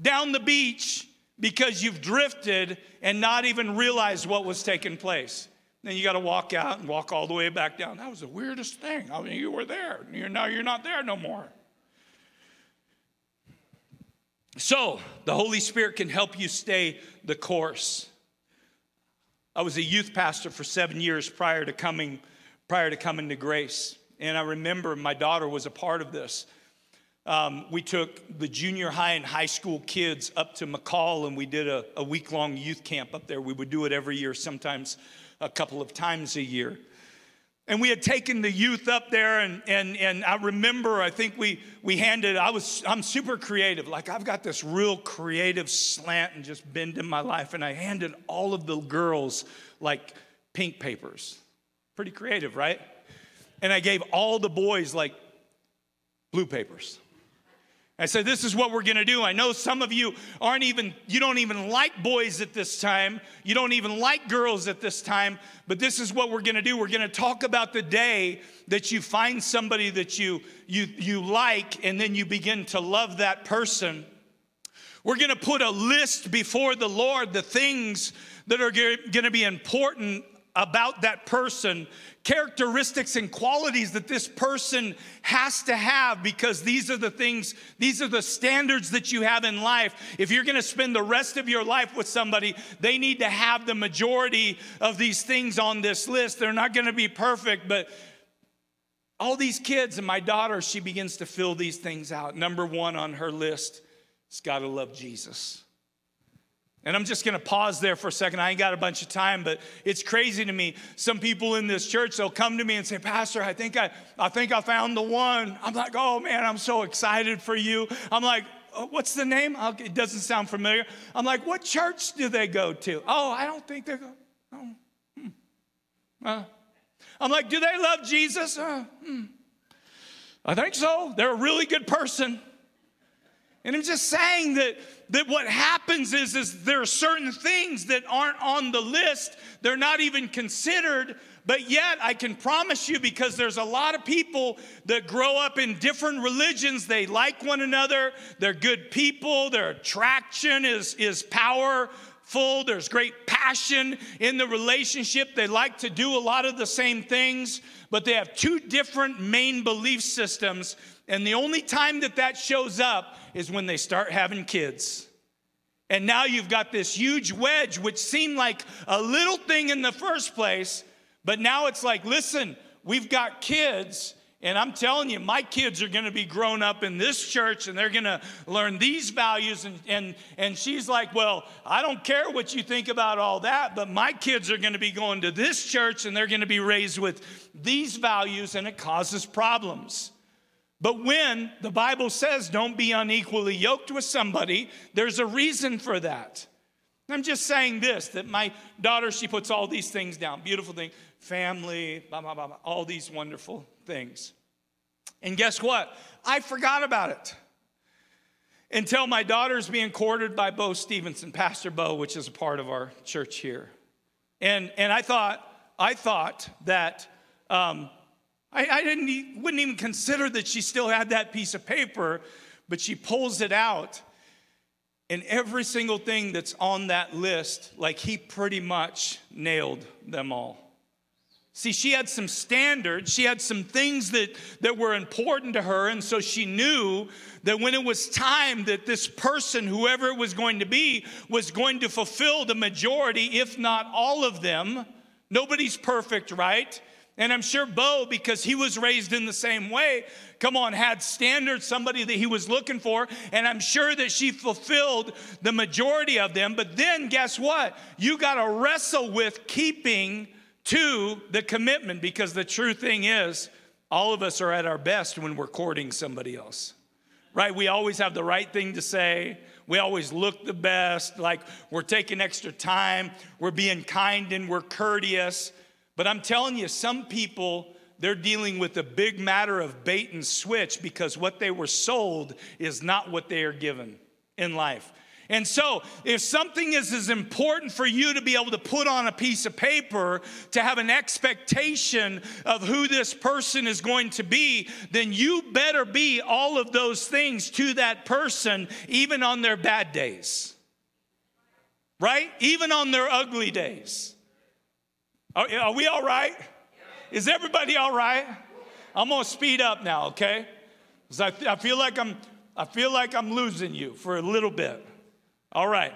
down the beach because you've drifted and not even realized what was taking place. Then you got to walk out and walk all the way back down. That was the weirdest thing. I mean, you were there. You're now you're not there no more. So, the Holy Spirit can help you stay the course. I was a youth pastor for 7 years prior to coming prior to coming to grace. And I remember my daughter was a part of this. Um, we took the junior high and high school kids up to McCall and we did a, a week long youth camp up there. We would do it every year, sometimes a couple of times a year. And we had taken the youth up there, and, and, and I remember, I think we, we handed, I was, I'm super creative. Like, I've got this real creative slant and just bend in my life. And I handed all of the girls like pink papers. Pretty creative, right? And I gave all the boys like blue papers. I said, This is what we're gonna do. I know some of you aren't even, you don't even like boys at this time. You don't even like girls at this time, but this is what we're gonna do. We're gonna talk about the day that you find somebody that you, you, you like, and then you begin to love that person. We're gonna put a list before the Lord, the things that are gonna be important about that person, characteristics and qualities that this person has to have because these are the things, these are the standards that you have in life. If you're gonna spend the rest of your life with somebody, they need to have the majority of these things on this list. They're not gonna be perfect, but all these kids and my daughter, she begins to fill these things out. Number one on her list is gotta love Jesus. And I'm just gonna pause there for a second. I ain't got a bunch of time, but it's crazy to me. Some people in this church, they'll come to me and say, Pastor, I think I, I think I found the one. I'm like, oh man, I'm so excited for you. I'm like, oh, what's the name? It doesn't sound familiar. I'm like, what church do they go to? Oh, I don't think they go. Oh, hmm. uh. I'm like, do they love Jesus? Uh, hmm. I think so. They're a really good person. And I'm just saying that, that what happens is, is there are certain things that aren't on the list, they're not even considered, but yet I can promise you because there's a lot of people that grow up in different religions, they like one another, they're good people, their attraction is, is powerful, there's great passion in the relationship, they like to do a lot of the same things, but they have two different main belief systems. And the only time that that shows up is when they start having kids. And now you've got this huge wedge, which seemed like a little thing in the first place, but now it's like, listen, we've got kids, and I'm telling you, my kids are gonna be grown up in this church and they're gonna learn these values. And, and, and she's like, Well, I don't care what you think about all that, but my kids are gonna be going to this church and they're gonna be raised with these values, and it causes problems. But when the Bible says don't be unequally yoked with somebody, there's a reason for that. I'm just saying this that my daughter, she puts all these things down beautiful thing, family, blah, blah, blah, blah, all these wonderful things. And guess what? I forgot about it until my daughter's being courted by Bo Stevenson, Pastor Bo, which is a part of our church here. And, and I thought, I thought that um, I, I didn't, wouldn't even consider that she still had that piece of paper, but she pulls it out. And every single thing that's on that list, like he pretty much nailed them all. See, she had some standards, she had some things that, that were important to her, and so she knew that when it was time that this person, whoever it was going to be, was going to fulfill the majority, if not all of them. Nobody's perfect, right? And I'm sure Bo, because he was raised in the same way, come on, had standards, somebody that he was looking for. And I'm sure that she fulfilled the majority of them. But then guess what? You got to wrestle with keeping to the commitment because the true thing is, all of us are at our best when we're courting somebody else, right? We always have the right thing to say. We always look the best, like we're taking extra time, we're being kind and we're courteous. But I'm telling you, some people, they're dealing with a big matter of bait and switch because what they were sold is not what they are given in life. And so, if something is as important for you to be able to put on a piece of paper, to have an expectation of who this person is going to be, then you better be all of those things to that person, even on their bad days. Right? Even on their ugly days. Are, are we all right? Is everybody all right? I'm gonna speed up now, okay? Because I, I feel like I'm I feel like I'm losing you for a little bit. All right.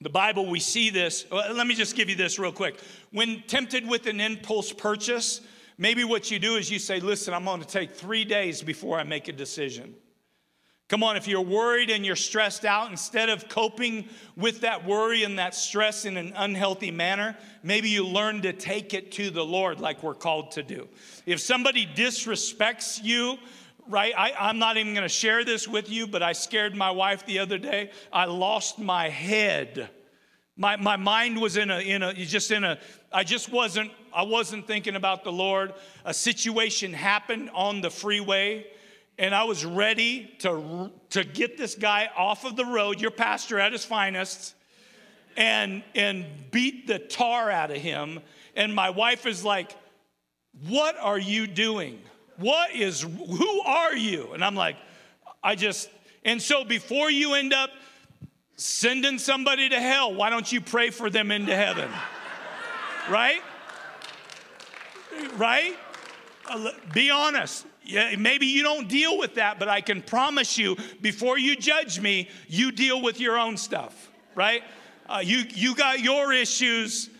The Bible, we see this. Let me just give you this real quick. When tempted with an impulse purchase, maybe what you do is you say, Listen, I'm to take three days before I make a decision. Come on, if you're worried and you're stressed out, instead of coping with that worry and that stress in an unhealthy manner, maybe you learn to take it to the Lord like we're called to do. If somebody disrespects you, right, I, am not even gonna share this with you, but I scared my wife the other day. I lost my head. My, my mind was in a, in a, just in a, I just wasn't, I wasn't thinking about the Lord. A situation happened on the freeway and I was ready to, to get this guy off of the road, your pastor at his finest, and, and beat the tar out of him. And my wife is like, What are you doing? What is, who are you? And I'm like, I just, and so before you end up sending somebody to hell, why don't you pray for them into heaven? right? Right? Uh, be honest. Yeah, maybe you don't deal with that, but I can promise you, before you judge me, you deal with your own stuff, right? Uh, you, you got your issues.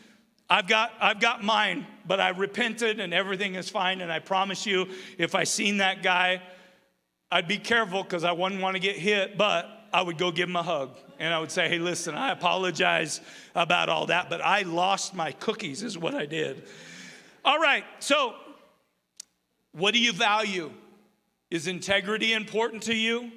I've got, I've got mine, but I repented and everything is fine. And I promise you, if I seen that guy, I'd be careful because I wouldn't want to get hit, but I would go give him a hug. And I would say, hey, listen, I apologize about all that, but I lost my cookies, is what I did. All right, so what do you value? Is integrity important to you?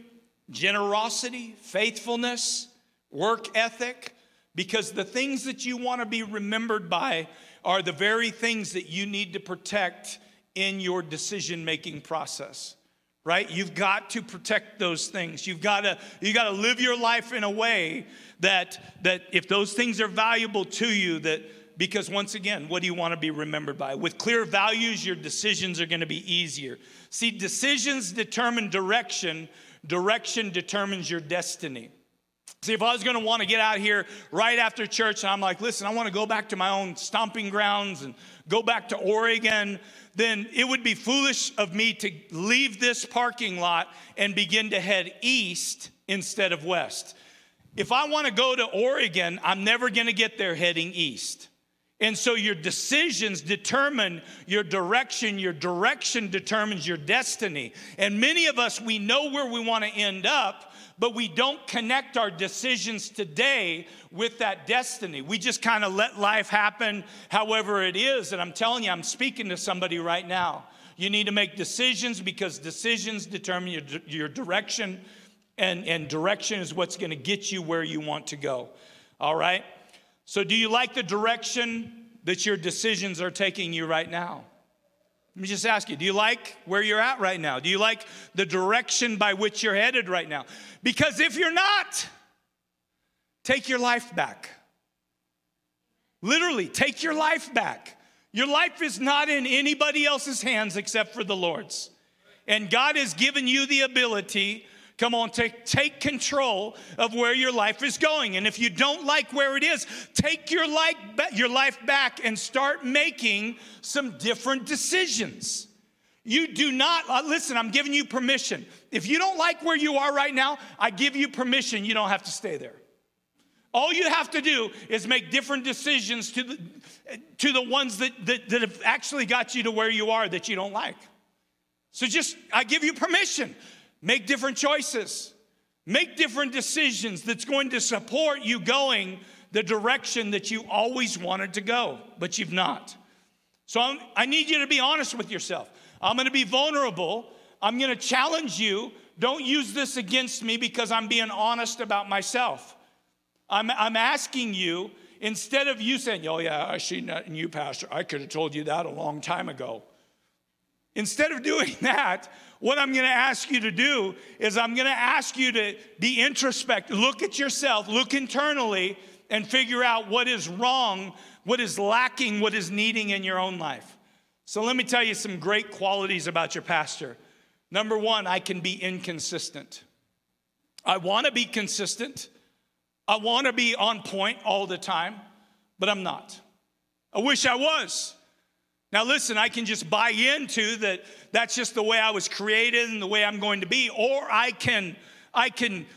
Generosity, faithfulness, work ethic? Because the things that you want to be remembered by are the very things that you need to protect in your decision making process right you've got to protect those things you've got to you've got to live your life in a way that that if those things are valuable to you that because once again, what do you want to be remembered by? With clear values, your decisions are going to be easier. See, decisions determine direction, direction determines your destiny. See, if I was going to want to get out here right after church and I'm like, listen, I want to go back to my own stomping grounds and go back to Oregon, then it would be foolish of me to leave this parking lot and begin to head east instead of west. If I want to go to Oregon, I'm never going to get there heading east. And so your decisions determine your direction. Your direction determines your destiny. And many of us, we know where we want to end up, but we don't connect our decisions today with that destiny. We just kind of let life happen however it is. And I'm telling you, I'm speaking to somebody right now. You need to make decisions because decisions determine your, your direction, and, and direction is what's going to get you where you want to go. All right? So, do you like the direction that your decisions are taking you right now? Let me just ask you do you like where you're at right now? Do you like the direction by which you're headed right now? Because if you're not, take your life back. Literally, take your life back. Your life is not in anybody else's hands except for the Lord's. And God has given you the ability Come on, take, take control of where your life is going. And if you don't like where it is, take your life, your life back and start making some different decisions. You do not, uh, listen, I'm giving you permission. If you don't like where you are right now, I give you permission. You don't have to stay there. All you have to do is make different decisions to the, to the ones that, that, that have actually got you to where you are that you don't like. So just, I give you permission. Make different choices. Make different decisions that's going to support you going the direction that you always wanted to go, but you've not. So I'm, i need you to be honest with yourself. I'm going to be vulnerable. I'm going to challenge you. Don't use this against me because I'm being honest about myself. I'm, I'm asking you, instead of you saying, Oh, yeah, I see in you, Pastor, I could have told you that a long time ago. Instead of doing that, what I'm going to ask you to do is I'm going to ask you to be introspective, look at yourself, look internally, and figure out what is wrong, what is lacking, what is needing in your own life. So let me tell you some great qualities about your pastor. Number one, I can be inconsistent. I want to be consistent. I want to be on point all the time, but I'm not. I wish I was. Now, listen, I can just buy into that that's just the way I was created and the way I'm going to be, or I can, I can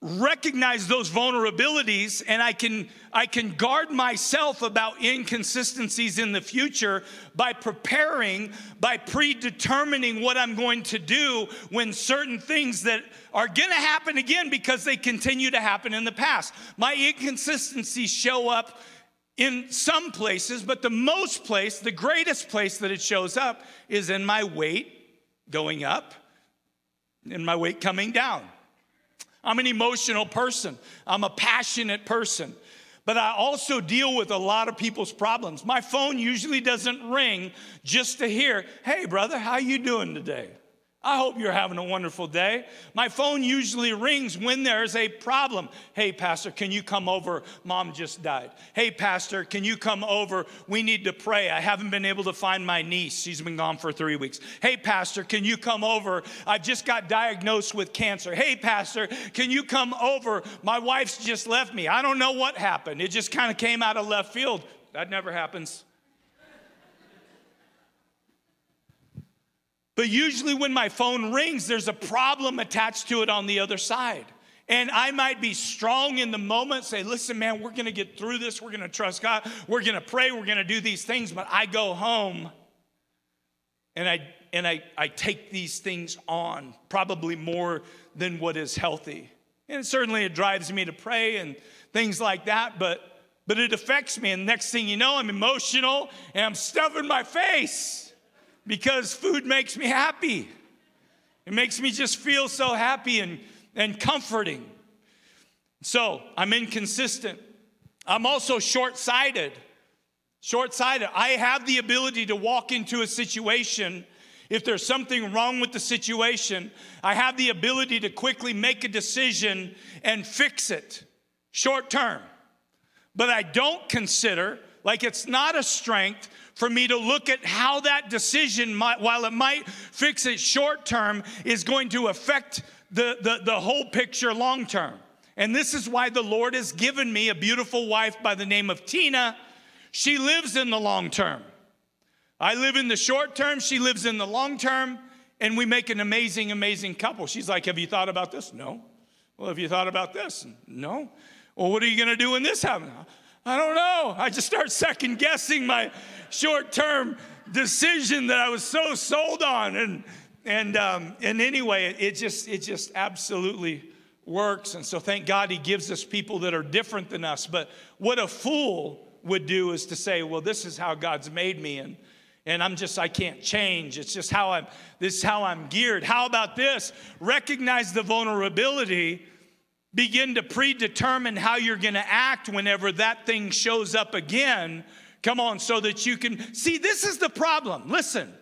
recognize those vulnerabilities and I can I can guard myself about inconsistencies in the future by preparing by predetermining what I'm going to do when certain things that are going to happen again because they continue to happen in the past. My inconsistencies show up in some places, but the most place, the greatest place that it shows up is in my weight going up and my weight coming down. I'm an emotional person, I'm a passionate person. But I also deal with a lot of people's problems. My phone usually doesn't ring just to hear, "Hey brother, how you doing today?" I hope you're having a wonderful day. My phone usually rings when there's a problem. Hey, Pastor, can you come over? Mom just died. Hey, Pastor, can you come over? We need to pray. I haven't been able to find my niece. She's been gone for three weeks. Hey, Pastor, can you come over? I just got diagnosed with cancer. Hey, Pastor, can you come over? My wife's just left me. I don't know what happened. It just kind of came out of left field. That never happens. But usually, when my phone rings, there's a problem attached to it on the other side. And I might be strong in the moment, say, listen, man, we're gonna get through this. We're gonna trust God. We're gonna pray. We're gonna do these things. But I go home and I and I, I take these things on, probably more than what is healthy. And certainly it drives me to pray and things like that, but but it affects me. And next thing you know, I'm emotional and I'm stuffing my face because food makes me happy. It makes me just feel so happy and, and comforting. So I'm inconsistent. I'm also short sighted. Short sighted. I have the ability to walk into a situation. If there's something wrong with the situation, I have the ability to quickly make a decision and fix it short term. But I don't consider, like it's not a strength, for me to look at how that decision, might, while it might fix it short term, is going to affect the, the, the whole picture long term. And this is why the Lord has given me a beautiful wife by the name of Tina. She lives in the long term. I live in the short term, she lives in the long term, and we make an amazing, amazing couple. She's like, Have you thought about this? No. Well, have you thought about this? No. Well, what are you going to do when this happens? I don't know. I just start second guessing my short term decision that I was so sold on. And, and, um, and anyway, it just, it just absolutely works. And so thank God he gives us people that are different than us. But what a fool would do is to say, well, this is how God's made me. And, and I'm just, I can't change. It's just how I'm, this is how I'm geared. How about this? Recognize the vulnerability begin to predetermine how you're going to act whenever that thing shows up again. Come on, so that you can see this is the problem. Listen,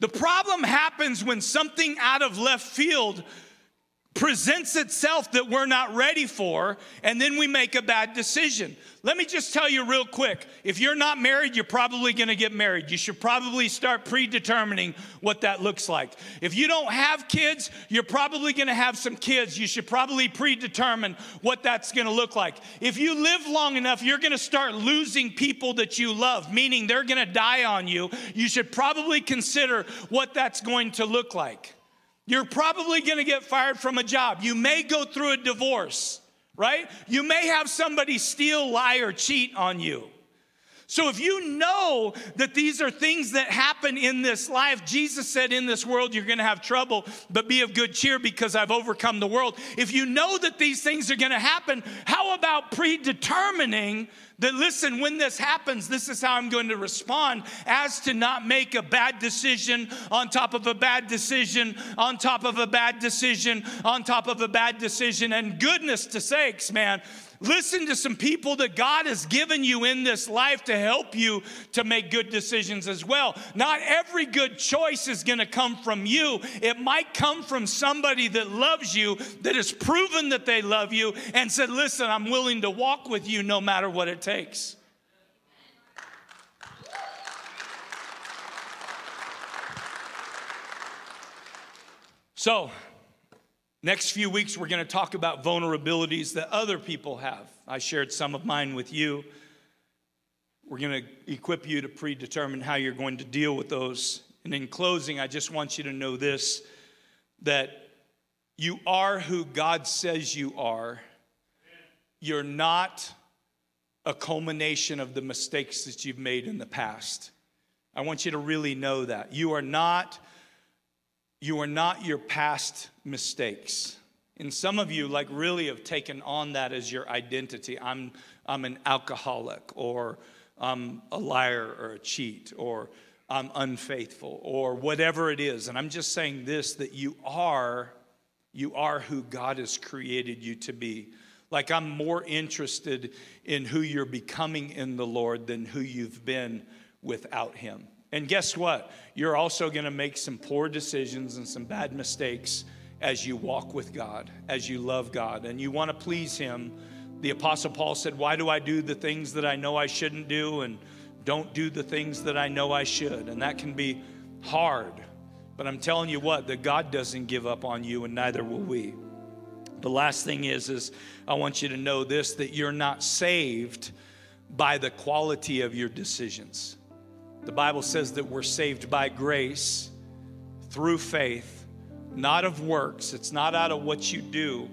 the problem happens when something out of left field presents itself that we're not ready for, and then we make a bad decision. Let me just tell you real quick if you're not married, you're probably gonna get married. You should probably start predetermining what that looks like. If you don't have kids, you're probably gonna have some kids. You should probably predetermine what that's gonna look like. If you live long enough, you're gonna start losing people that you love, meaning they're gonna die on you. You should probably consider what that's going to look like. You're probably gonna get fired from a job. You may go through a divorce, right? You may have somebody steal, lie, or cheat on you. So, if you know that these are things that happen in this life, Jesus said, In this world you're gonna have trouble, but be of good cheer because I've overcome the world. If you know that these things are gonna happen, how about predetermining that listen, when this happens, this is how I'm going to respond as to not make a bad decision on top of a bad decision, on top of a bad decision, on top of a bad decision. And goodness to sakes, man, listen to some people that God has given you in this life to help you to make good decisions as well. Not every good choice is going to come from you, it might come from somebody that loves you, that has proven that they love you, and said, Listen, I'm willing to walk with you no matter what it takes. So, next few weeks, we're going to talk about vulnerabilities that other people have. I shared some of mine with you. We're going to equip you to predetermine how you're going to deal with those. And in closing, I just want you to know this that You are who God says you are. You're not a culmination of the mistakes that you've made in the past. I want you to really know that. You are not you are not your past mistakes. And some of you like really have taken on that as your identity. I'm I'm an alcoholic or I'm a liar or a cheat or I'm unfaithful or whatever it is. And I'm just saying this that you are you are who God has created you to be. Like I'm more interested in who you're becoming in the Lord than who you've been without him. And guess what? You're also going to make some poor decisions and some bad mistakes as you walk with God, as you love God, and you want to please Him. The Apostle Paul said, Why do I do the things that I know I shouldn't do and don't do the things that I know I should? And that can be hard. But I'm telling you what, that God doesn't give up on you, and neither will we. The last thing is, is I want you to know this that you're not saved by the quality of your decisions. The Bible says that we're saved by grace through faith, not of works. It's not out of what you do.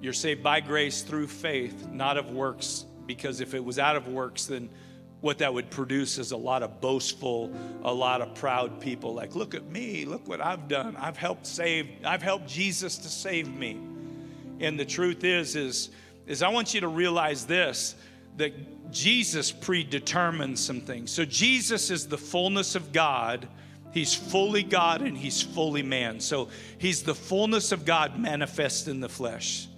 You're saved by grace through faith, not of works, because if it was out of works, then what that would produce is a lot of boastful, a lot of proud people like, look at me, look what I've done. I've helped save, I've helped Jesus to save me. And the truth is, is, is I want you to realize this that Jesus predetermined some things. So Jesus is the fullness of God. He's fully God and he's fully man. So he's the fullness of God manifest in the flesh.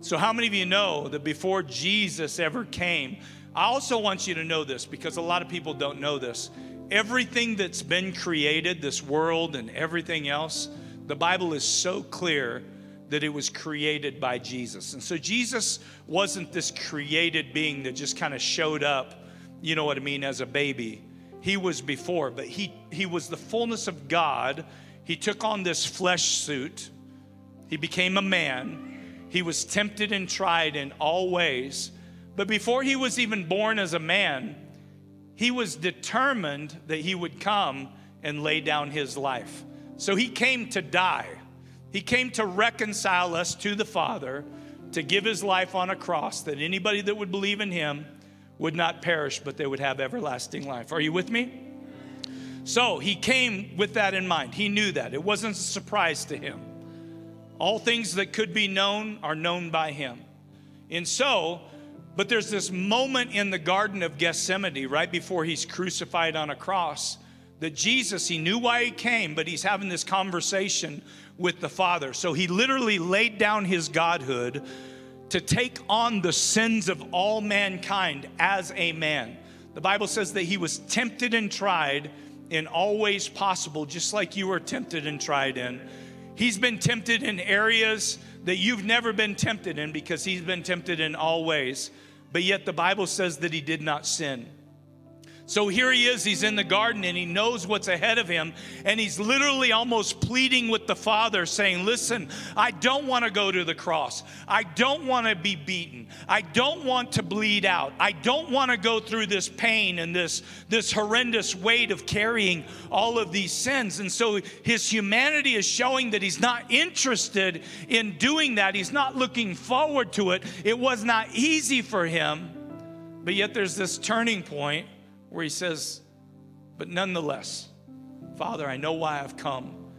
So, how many of you know that before Jesus ever came, I also want you to know this because a lot of people don't know this. Everything that's been created, this world and everything else, the Bible is so clear that it was created by Jesus. And so Jesus wasn't this created being that just kind of showed up, you know what I mean, as a baby. He was before, but he, he was the fullness of God. He took on this flesh suit, he became a man. He was tempted and tried in all ways but before he was even born as a man, he was determined that he would come and lay down his life. So he came to die. He came to reconcile us to the Father, to give his life on a cross, that anybody that would believe in him would not perish, but they would have everlasting life. Are you with me? So he came with that in mind. He knew that. It wasn't a surprise to him. All things that could be known are known by him. And so, but there's this moment in the Garden of Gethsemane, right before he's crucified on a cross, that Jesus, he knew why he came, but he's having this conversation with the Father. So he literally laid down his godhood to take on the sins of all mankind as a man. The Bible says that he was tempted and tried in all ways possible, just like you were tempted and tried in. He's been tempted in areas that you've never been tempted in because he's been tempted in all ways but yet the Bible says that he did not sin. So here he is, he's in the garden and he knows what's ahead of him. And he's literally almost pleading with the Father, saying, Listen, I don't want to go to the cross. I don't want to be beaten. I don't want to bleed out. I don't want to go through this pain and this, this horrendous weight of carrying all of these sins. And so his humanity is showing that he's not interested in doing that. He's not looking forward to it. It was not easy for him. But yet there's this turning point where he says, But nonetheless, Father, I know why I've come.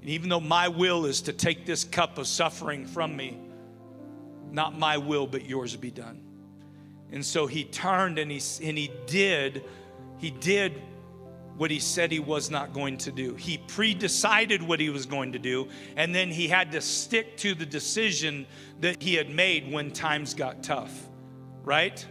And even though my will is to take this cup of suffering from me, not my will, but yours be done. And so he turned and he, and he did, he did what he said he was not going to do. He pre-decided what he was going to do, and then he had to stick to the decision that he had made when times got tough, right?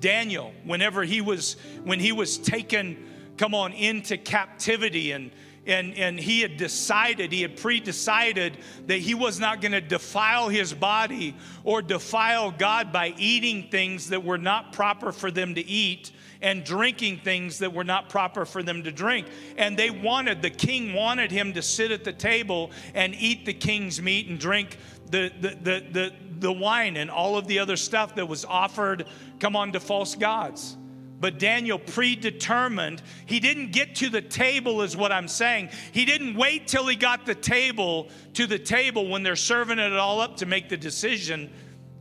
Daniel, whenever he was when he was taken, come on, into captivity and and, and he had decided, he had pre-decided that he was not going to defile his body or defile God by eating things that were not proper for them to eat and drinking things that were not proper for them to drink. And they wanted, the king wanted him to sit at the table and eat the king's meat and drink the, the, the, the, the wine and all of the other stuff that was offered, come on, to false gods. But Daniel predetermined. He didn't get to the table, is what I'm saying. He didn't wait till he got the table to the table when they're serving it all up to make the decision.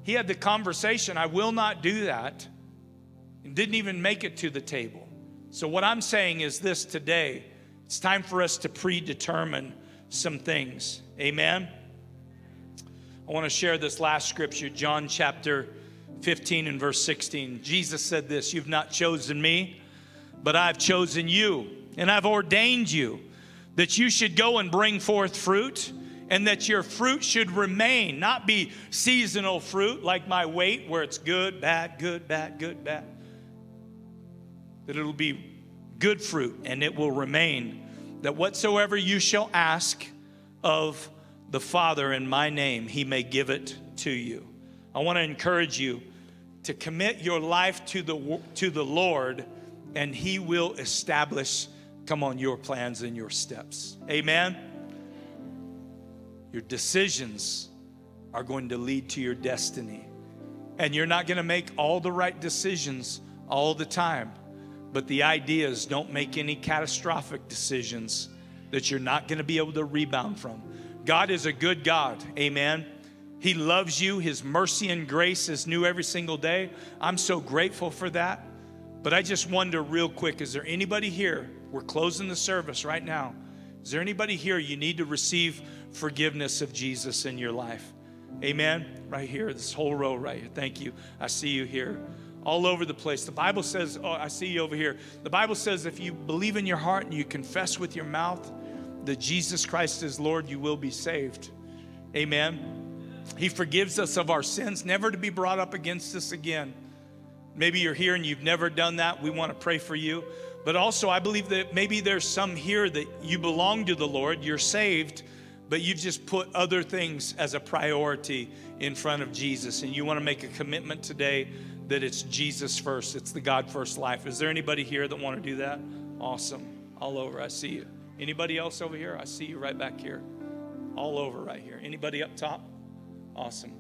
He had the conversation, I will not do that, and didn't even make it to the table. So, what I'm saying is this today it's time for us to predetermine some things. Amen. I want to share this last scripture, John chapter 15 and verse 16. Jesus said this You've not chosen me, but I've chosen you, and I've ordained you that you should go and bring forth fruit, and that your fruit should remain, not be seasonal fruit like my weight, where it's good, bad, good, bad, good, bad. That it'll be good fruit and it will remain. That whatsoever you shall ask of the Father in my name, he may give it to you. I want to encourage you to commit your life to the, to the Lord, and He will establish, come on, your plans and your steps. Amen. Your decisions are going to lead to your destiny. And you're not going to make all the right decisions all the time. But the idea is don't make any catastrophic decisions that you're not going to be able to rebound from. God is a good God. Amen. He loves you. His mercy and grace is new every single day. I'm so grateful for that. But I just wonder, real quick, is there anybody here? We're closing the service right now. Is there anybody here you need to receive forgiveness of Jesus in your life? Amen. Right here, this whole row right here. Thank you. I see you here. All over the place. The Bible says, oh, I see you over here. The Bible says if you believe in your heart and you confess with your mouth that Jesus Christ is Lord, you will be saved. Amen. He forgives us of our sins, never to be brought up against us again. Maybe you're here and you've never done that. We want to pray for you. But also, I believe that maybe there's some here that you belong to the Lord, you're saved, but you've just put other things as a priority in front of Jesus. And you want to make a commitment today that it's Jesus first, it's the God first life. Is there anybody here that want to do that? Awesome. All over. I see you. Anybody else over here? I see you right back here. All over right here. Anybody up top? Awesome.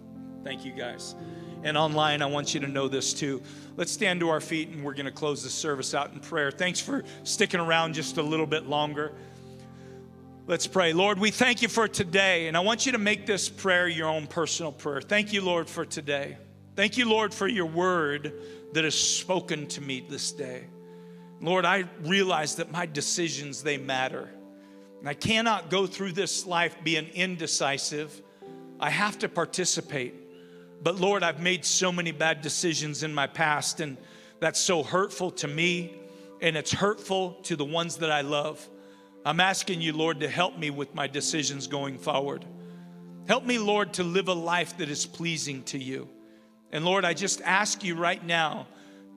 Thank you guys. And online, I want you to know this too. Let's stand to our feet and we're going to close the service out in prayer. Thanks for sticking around just a little bit longer. Let's pray. Lord, we thank you for today. And I want you to make this prayer your own personal prayer. Thank you, Lord, for today. Thank you, Lord, for your word that is spoken to me this day. Lord, I realize that my decisions, they matter. And I cannot go through this life being indecisive I have to participate. But Lord, I've made so many bad decisions in my past, and that's so hurtful to me, and it's hurtful to the ones that I love. I'm asking you, Lord, to help me with my decisions going forward. Help me, Lord, to live a life that is pleasing to you. And Lord, I just ask you right now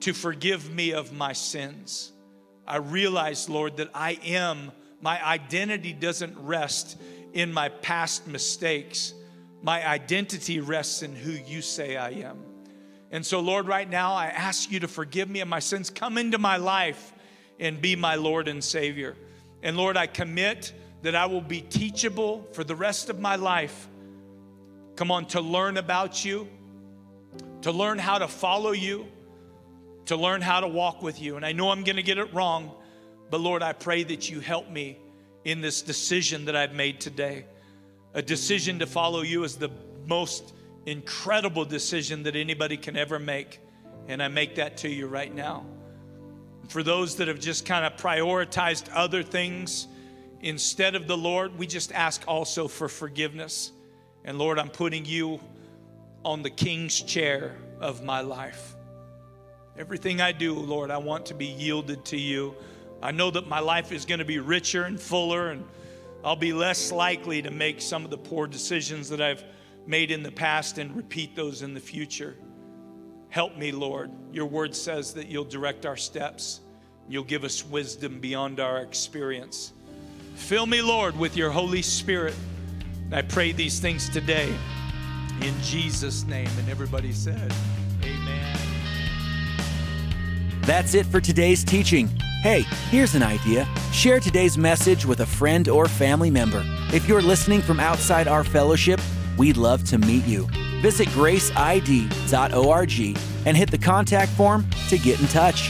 to forgive me of my sins. I realize, Lord, that I am, my identity doesn't rest in my past mistakes my identity rests in who you say I am. And so, Lord, right now, I ask you to forgive me of my sins. Come into my life and be my Lord and Savior. And Lord, I commit that I will be teachable for the rest of my life. Come on, to learn about you, to learn how to follow you, to learn how to walk with you. And I know I'm going to get it wrong, but Lord, I pray that you help me in this decision that I've made today. A decision to follow you is the most incredible decision that anybody can ever make. And I make that to you right now. For those that have just kind of prioritized other things instead of the Lord, we just ask also for forgiveness. And Lord, I'm putting you on the king's chair of my life. Everything I do, Lord, I want to be yielded to you. I know that my life is going to be richer and fuller and I'll be less likely to make some of the poor decisions that I've made in the past and repeat those in the future. Help me, Lord. Your word says that you'll direct our steps, you'll give us wisdom beyond our experience. Fill me, Lord, with your Holy Spirit. I pray these things today in Jesus' name. And everybody said, Amen. That's it for today's teaching. Hey, here's an idea. Share today's message with a friend or family member. If you're listening from outside our fellowship, we'd love to meet you. Visit graceid.org and hit the contact form to get in touch.